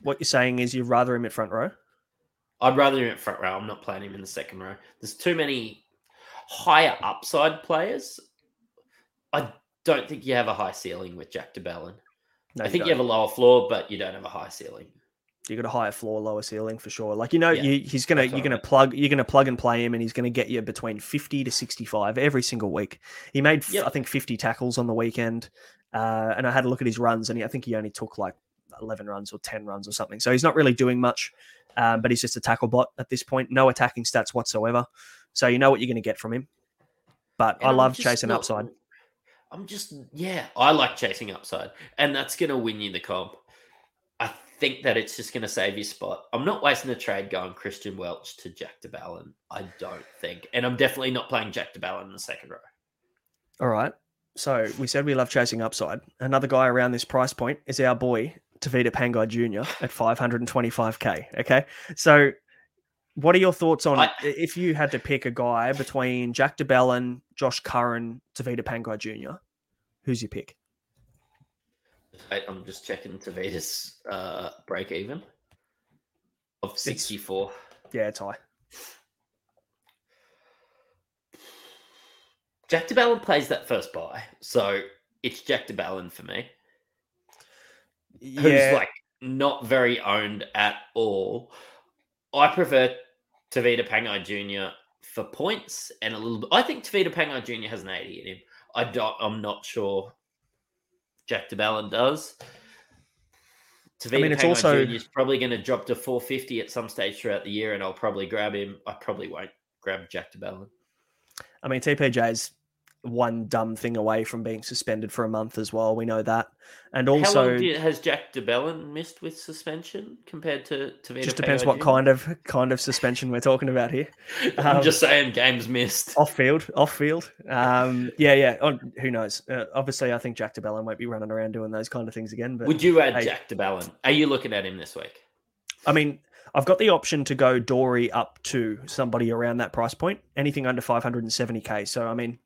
what you're saying is you'd rather him at front row? I'd rather him at front row. I'm not playing him in the second row. There's too many higher upside players. I don't think you have a high ceiling with Jack de Belin. No, I think you, have a lower floor, but you don't have a high ceiling. you got a higher floor, lower ceiling for sure. Like you know, Yeah, you, he's gonna you're gonna plug you're gonna plug and play him, and he's gonna get you between fifty to sixty five every single week. He made Yep. I think fifty tackles on the weekend, uh, and I had a look at his runs, and he, I think he only took like eleven runs or ten runs or something. So he's not really doing much, um, but he's just a tackle bot at this point. No attacking stats whatsoever. So you know what you're gonna get from him. But And I love chasing not- upside. I'm just yeah, I like chasing upside, and that's going to win you the comp. I think that it's just going to save you spot. I'm not wasting a trade going Christian Welch to Jack de Belin. I don't think, and I'm definitely not playing Jack de Belin in the second row. All right. So we said we love chasing upside. Another guy around this price point is our boy Tevita Pangai Jr. at 525k. Okay. So what are your thoughts on I- if you had to pick a guy between Jack de Belin, Josh Curran, Tevita Pangai Jr.? Who's your pick? I'm just checking Tevita's uh, break even of 64. Yeah, it's high. Jack de Belin plays that first buy, so it's Jack de Belin for me. who's like not very owned at all. I prefer Tevita Pangai Jr. for points and a little bit. I think Tevita Pangai Jr. has an 80 in him. I don't, I'm not sure Jack de Belin does. Tevita mean, it's also- Jr. is probably going to drop to 450 at some stage throughout the year, and I'll probably grab him. I probably won't grab Jack de Belin. I mean, TPJ's one dumb thing away from being suspended for a month as well. We know that. And How also, long did, has Jack de Belin missed with suspension compared to Tevita just depends what Jr.? kind of kind of suspension we're talking about here. (laughs) I'm Um, just saying, games missed. off field, off field. Um, yeah, yeah. Oh, who knows? Uh, obviously, I think Jack de Belin won't be running around doing those kind of things again. But Would you add hey. Jack de Belin? Are you looking at him this week? I mean, I've got the option to go Doorey up to somebody around that price point, anything under 570k. So, I mean,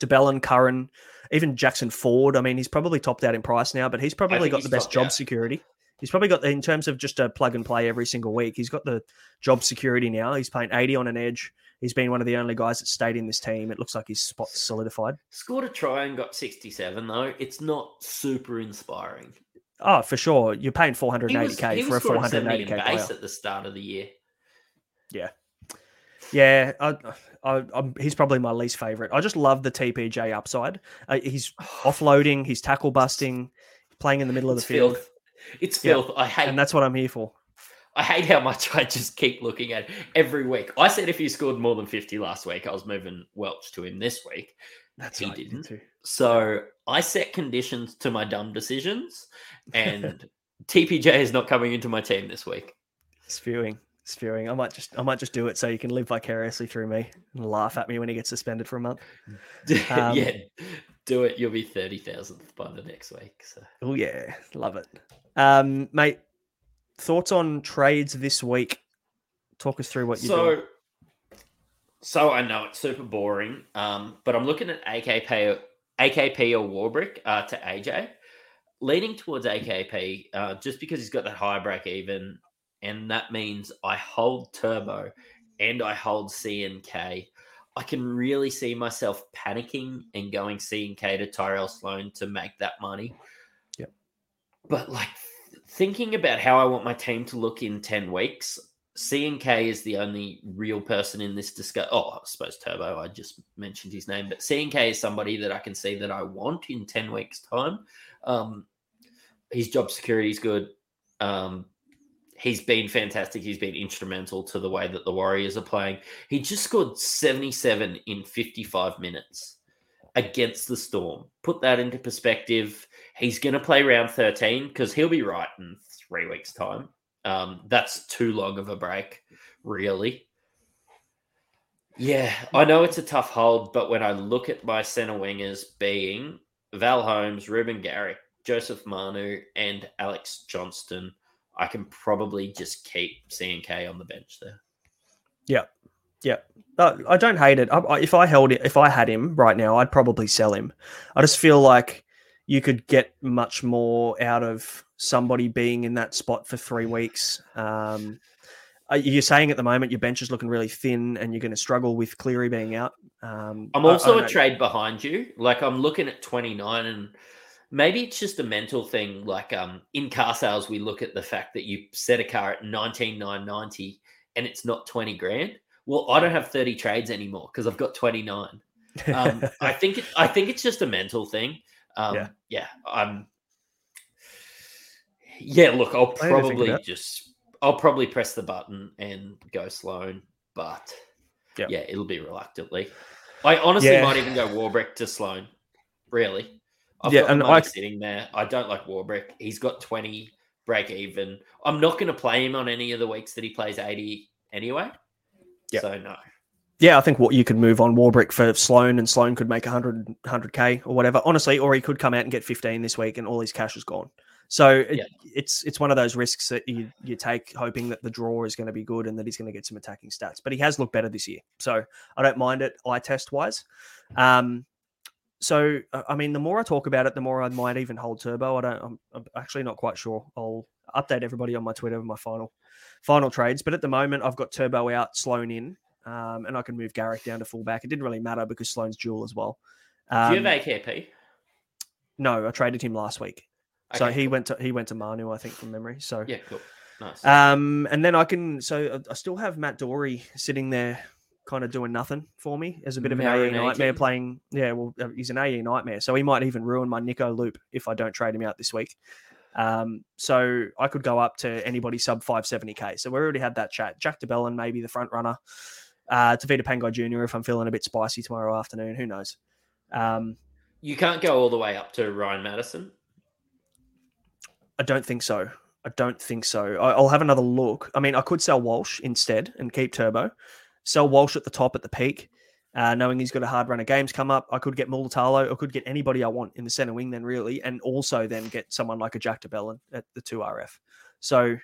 de Belin, Curran, even Jackson Ford. I mean, he's probably topped out in price now, but he's probably got he's the best job out. security. He's probably got in terms of just a plug and play every single week. He's got the job security now. He's playing 80 on an edge. He's been one of the only guys that stayed in this team. It looks like his spot's solidified. Scored a try and got 67, though. It's not super inspiring. Oh, for sure. You're paying 480k he for was a 480k in player. base at the start of the year. Yeah, I, I, I'm, he's probably my least favorite. I just love the TPJ upside. Uh, he's (sighs) offloading, he's tackle busting, playing in the middle of the field, filth. It's Yeah. filth. I hate and that's what I'm here for. I hate how much I just keep looking at every week. I said if he scored more than 50 last week, I was moving Welch to him this week. That's He right, didn't. too. So I set conditions to my dumb decisions, (laughs) and TPJ is not coming into my team this week. Spewing, spewing. I might just, I might just do it so you can live vicariously through me and laugh at me when he gets suspended for a month. (laughs) Um, yeah, do it. You'll be 30,000th by the next week. So Oh yeah, love it, um, mate. Thoughts on trades this week? Talk us through what you so, do. so I know it's super boring, um, but I'm looking at AKP, AKP or Warbrick uh, to AJ, leaning towards AKP uh, just because he's got that high break even, and that means I hold Turbo and I hold C and K. I can really see myself panicking and going C and K to Tyrell Sloan to make that money. Yep. But like thinking about how I want my team to look in 10 weeks, C and K is the only real person in this discussion. Oh, I suppose Turbo, I just mentioned his name, but C and K is somebody that I can see that I want in 10 weeks' time. Um, his job security is good. Um, he's been fantastic. He's been instrumental to the way that the Warriors are playing. He just scored 77 in 55 minutes against the Storm. Put that into perspective. He's going to play round 13 because he'll be right in three weeks' time. Um, that's too long of a break, really. Yeah, I know it's a tough hold, but when I look at my centre wingers being Val Holmes, Reuben Garrick, Joseph Manu, and Alex Johnston, I can probably just keep CNK on the bench there. Yeah, yeah. Uh, I don't hate it. I, if I held it, if I had him right now, I'd probably sell him. I just feel like you could get much more out of somebody being in that spot for three weeks. Um, you're saying at the moment your bench is looking really thin and you're going to struggle with Cleary being out. Um, I'm also a trade behind you. Like I'm looking at 29 and maybe it's just a mental thing. Like um, in car sales, we look at the fact that you set a car at 19,990 and it's not 20 grand. Well, I don't have 30 trades anymore because I've got 29. Um, (laughs) I think it, I think it's just a mental thing. Um, yeah. yeah, I'm. Yeah, look, I'll probably just I'll probably press the button and go Sloan, but yep. yeah, it'll be reluctantly. I honestly yeah. might even go Warbrick to Sloan. Really, I've yeah, got and I sitting there. I don't like Warbrick. He's got twenty break even. I'm not going to play him on any of the weeks that he plays eighty anyway. Yeah. So no yeah, I think what you could move on Warbrick for Sloan and Sloan could make 100, 100k or whatever. Honestly, or he could come out and get 15 this week and all his cash is gone. So yeah. it's it's one of those risks that you you take, hoping that the draw is going to be good and that he's going to get some attacking stats. But he has looked better this year, so I don't mind it eye test wise. Um, so I mean, the more I talk about it, the more I might even hold Turbo. I don't. I'm, I'm actually not quite sure. I'll update everybody on my Twitter with my final final trades. But at the moment, I've got Turbo out, Sloan in, um, and I can move Garrick down to fullback. It didn't really matter because Sloan's dual as well. Um, Do you have AKP? Um, no, I traded him last week. Okay, so he cool. went to he went to Manu, I think, from memory. So yeah, cool, nice. Um, and then I can so I still have Matt Doorey sitting there, kind of doing nothing for me as a bit of an AE nightmare playing. Yeah, well, uh, he's an AE nightmare, so he might even ruin my Nicho loop if I don't trade him out this week. Um, so I could go up to anybody sub 570k. So we already had that chat. Jack de Belin, maybe the front runner uh, Tevita Pangai Jr. if I'm feeling a bit spicy tomorrow afternoon. Who knows? Um, you can't go all the way up to Ryan Matterson. I don't think so. I don't think so. I'll have another look. I mean, I could sell Walsh instead and keep Turbo. Sell Walsh at the top at the peak, uh, knowing he's got a hard run of games come up. I could get Mulitalo. I could get anybody I want in the center wing then, really, and also then get someone like a Jack de Belin at the two RF. So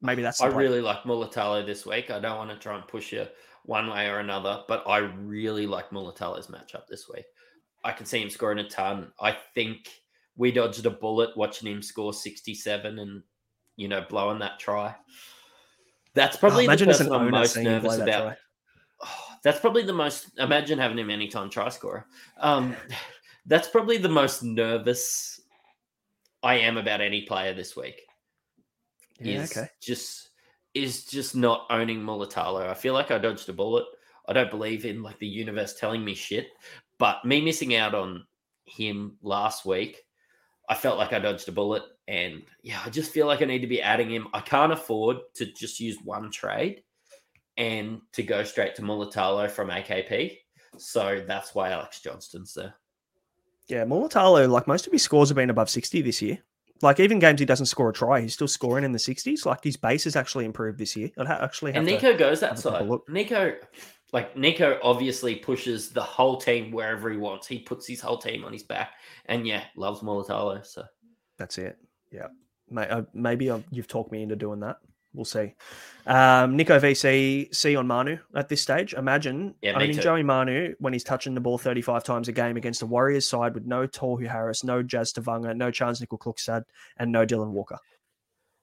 maybe that's. I really like Mulitalo this week. I don't want to try and push you one way or another. But I really like Mulitalo's matchup this week. I can see him scoring a ton. I think we dodged a bullet watching him score 67 and, you know, blowing that try. That's probably oh, the person I'm most nervous about. Oh, that's probably the most. Imagine having him anytime try scorer. Um, (laughs) that's probably the most nervous I am about any player this week. Yeah, okay. Just is just not owning Mulitalo. I feel like I dodged a bullet. I don't believe in like the universe telling me shit, but me missing out on him last week, I felt like I dodged a bullet. And yeah, I just feel like I need to be adding him. I can't afford to just use one trade and to go straight to Mulitalo from AKP. So that's why Alex Johnston's there. Yeah, Mulitalo, like most of his scores have been above 60 this year. Like even games he doesn't score a try, he's still scoring in the 60s. Like his base has actually improved this year. I'd ha- actually and Nicho goes that side. Nicho, like Nicho, obviously pushes the whole team wherever he wants. He puts his whole team on his back, and yeah, loves Mulitalo. So that's it. Yeah, uh, maybe I've, you've talked me into doing that we'll see. Um, Nicho VC C on Manu at this stage. Imagine yeah, owning Joey Manu when he's touching the ball 35 times a game against a Warriors side with no Tohu Harris, no Jazz Tevaga, no Charnze Nicoll-Klokstad, and no Dylan Walker.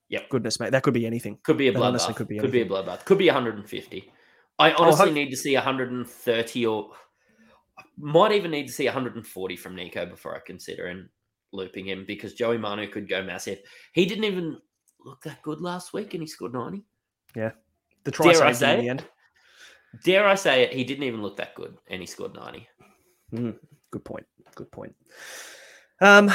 Yep. Goodness, mate. That could be anything. Could be a bloodbath. Could, be, could be a bloodbath. Could be 150. I oh, honestly oh, need to see 130 or might even need to see 140 from Nicho before I consider and looping him because Joey Manu could go massive. He didn't even look that good last week and he scored 90. Yeah. The try Dare I say in the end. Dare I say it, he didn't even look that good and he scored 90. Mm, good point. Good point. Um,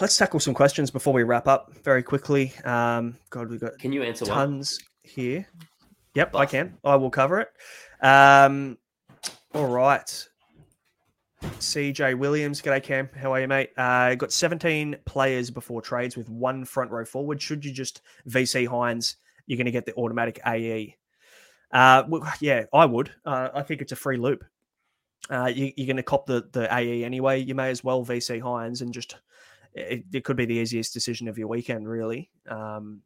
let's tackle some questions before we wrap up very quickly. Um, God, we've got can you answer tons one? here? Yep, Buff. I can. I will cover it. Um, all right. CJ Williams, g'day Cam. How are you, mate? Uh, got 17 players before trades with one front row forward. Should you just VC Hynes, you're going to get the automatic AE. Uh, well, yeah, I would. Uh, I think it's a free loop. Uh, you, are going to cop the the AE anyway. You may as well VC Hynes and just it, it, could be the easiest decision of your weekend, really. Um,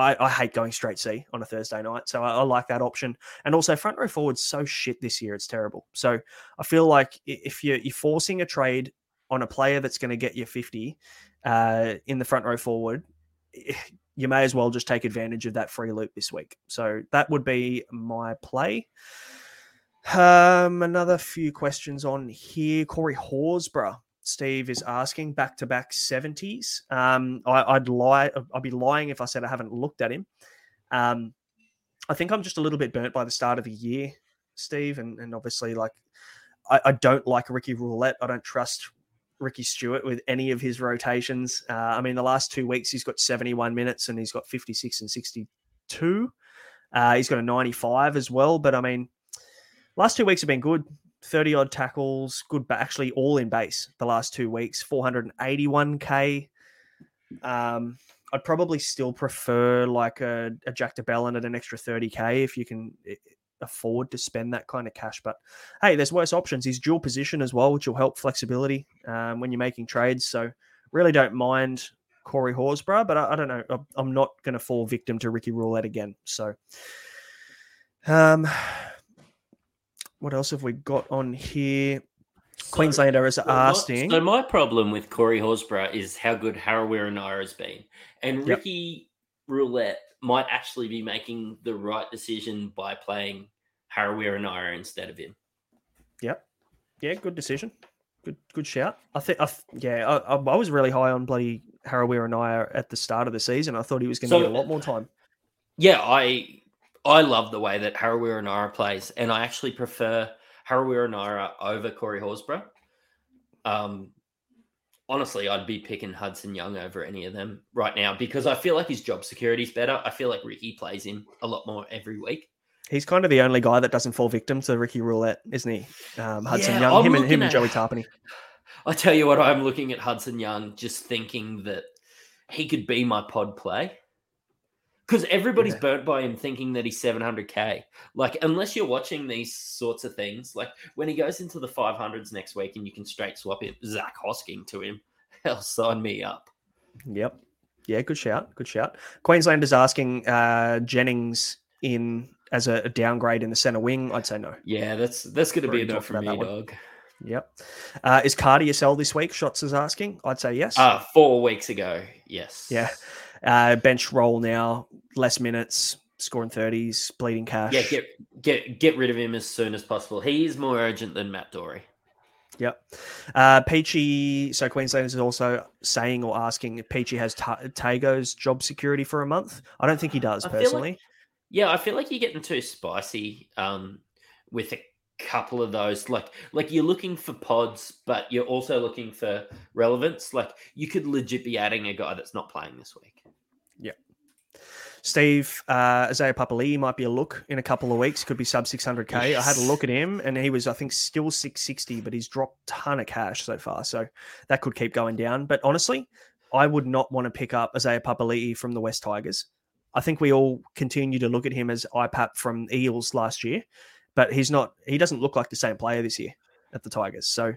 I, I, hate going straight C on a Thursday night, so I, I, like that option. And also, front row forward's so shit this year; it's terrible. So I feel like if you're, you're forcing a trade on a player that's going to get you 50 uh, in the front row forward, eh, you may as well just take advantage of that free loop this week. So that would be my play. Um, another few questions on here. Corey Horsburgh, Steve is asking back to back 70s. Um, I, would lie, I'd be lying if I said I haven't looked at him. Um, I think I'm just a little bit burnt by the start of the year, Steve, and, and obviously, like, I, I don't like Ricky Roulette. I don't trust Ricky Stuart with any of his rotations. Uh, I mean, the last two weeks he's got 71 minutes and he's got 56 and 62. Uh, he's got a 95 as well. But I mean, last two weeks have been good. 30 odd tackles, good, but actually all in base the last two weeks. 481k. Um, I'd probably still prefer like a, a Jack de Belin at an extra 30k if you can afford to spend that kind of cash. But hey, there's worse options. He's dual position as well, which will help flexibility um, when you're making trades. So really don't mind Corey Horsburgh, but I, I don't know. I'm not going to fall victim to Ricky Roulette again. So, um, what else have we got on here? So, Queenslander is asking. So my problem with Corey Horsburgh is how good Harawira has been, and Ricky yep. Roulette might actually be making the right decision by playing Harawira-Naera instead of him. Yep. Yeah, good decision. Good, good shout. I think, I, yeah, I, I, was really high on bloody Harawira-Naera at the start of the season. I thought he was going to so, get a lot more time. Yeah, I, I love the way that Harawira plays, and I actually prefer Harawira over Corey Horsburgh. Um, honestly, I'd be picking Hudson Young over any of them right now because I feel like his job security is better. I feel like Ricky plays him a lot more every week. He's kind of the only guy that doesn't fall victim to Ricky Roulette, isn't he? Um, Hudson yeah, Young, I'm him and him at, and Joey Tapine. (sighs) I tell you what, I'm looking at Hudson Young, just thinking that he could be my pod play because everybody's yeah. burnt by him thinking that he's 700k like unless you're watching these sorts of things like when he goes into the 500s next week and you can straight swap it zac hosking to him (laughs) hell sign me up yep yeah good shout good shout queenslanders asking uh jennings in as a, a, downgrade in the center wing i'd say no yeah that's that's going to be enough no from me dog Yep. Uh, is Cardi a sell this week? Shots is asking. I'd say yes. Uh, four weeks ago, yes. Yeah. Uh, bench role now, less minutes, scoring thirties, bleeding cash. Yeah, get get get rid of him as soon as possible. He is more urgent than Matt Doorey. Yep. Uh, Peachy, so Queenslanders is also saying or asking if Peachy has Tago's job security for a month. I don't think he does I personally. Like, yeah, I feel like you're getting too spicy um, with a couple of those. Like, like you're looking for pods, but you're also looking for relevance. Like, you could legit be adding a guy that's not playing this week. Steve uh, Isaiah Papali'i might be a look in a couple of weeks. Could be sub 600k. Yes. I had a look at him, and he was, I think, still 660, but he's dropped a ton of cash so far. So that could keep going down. But honestly, I would not want to pick up Isaiah Papali'i from the West Tigers. I think we all continue to look at him as IPAP from Eels last year, but he's not. He doesn't look like the same player this year at the Tigers. So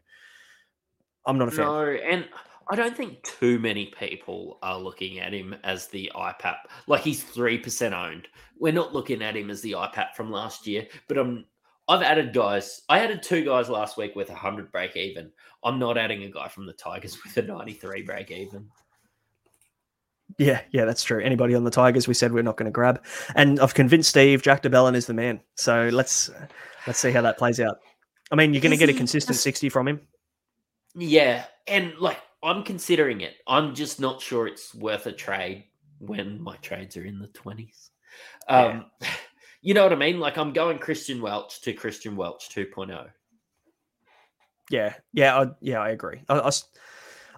I'm not a fan. No, and I don't think too many people are looking at him as the IPAP. Like he's three percent owned. We're not looking at him as the IPAP from last year. But I'm I've added guys. I added two guys last week with a hundred break even. I'm not adding a guy from the Tigers (laughs) with a 93 break even. Yeah, yeah, that's true. Anybody on the Tigers, we said we're not going to grab, and I've convinced Steve Jack de Belin is the man. So let's let's see how that plays out. I mean, you're going to get a consistent sixty from him. Yeah, and like I'm considering it. I'm just not sure it's worth a trade when my trades are in the 20s. Um, yeah. (laughs) You know what I mean? Like I'm going Christian Welch to Christian Welch 2.0. Yeah, yeah, I, yeah, I agree. I, I,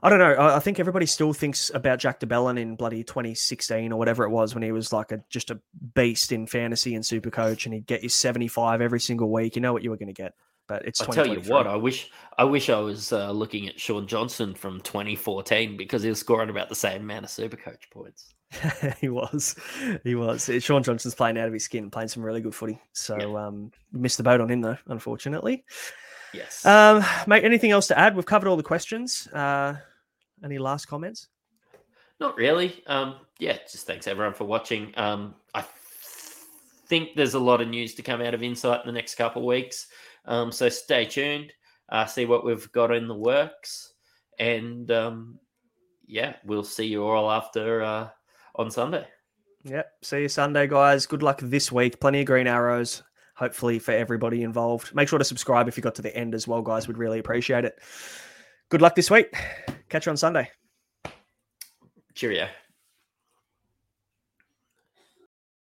I don't know. I, I, think everybody still thinks about Jack de Belin in bloody 2016 or whatever it was when he was like a just a beast in fantasy and super coach and he'd get you 75 every single week. You know what you were going to get. But it's. I tell you what, I wish I wish I was uh, looking at Shaun Johnson from 2014 because he was scoring about the same amount of super coach points. (laughs) he was, he was. Shaun Johnson's playing out of his skin, playing some really good footy. So Yeah. um, missed the boat on him though, unfortunately. Yes. Um, mate, anything else to add? We've covered all the questions. Uh, any last comments? Not really. Um, yeah, just thanks everyone for watching. Um, I think there's a lot of news to come out of Insight in the next couple of weeks. Um, so stay tuned. Uh, see what we've got in the works, and um, yeah, we'll see you all after uh, on Sunday. Yep. See you Sunday, guys. Good luck this week. Plenty of green arrows, hopefully, for everybody involved. Make sure to subscribe if you got to the end as well, guys. We'd really appreciate it. Good luck this week. Catch you on Sunday. Cheerio.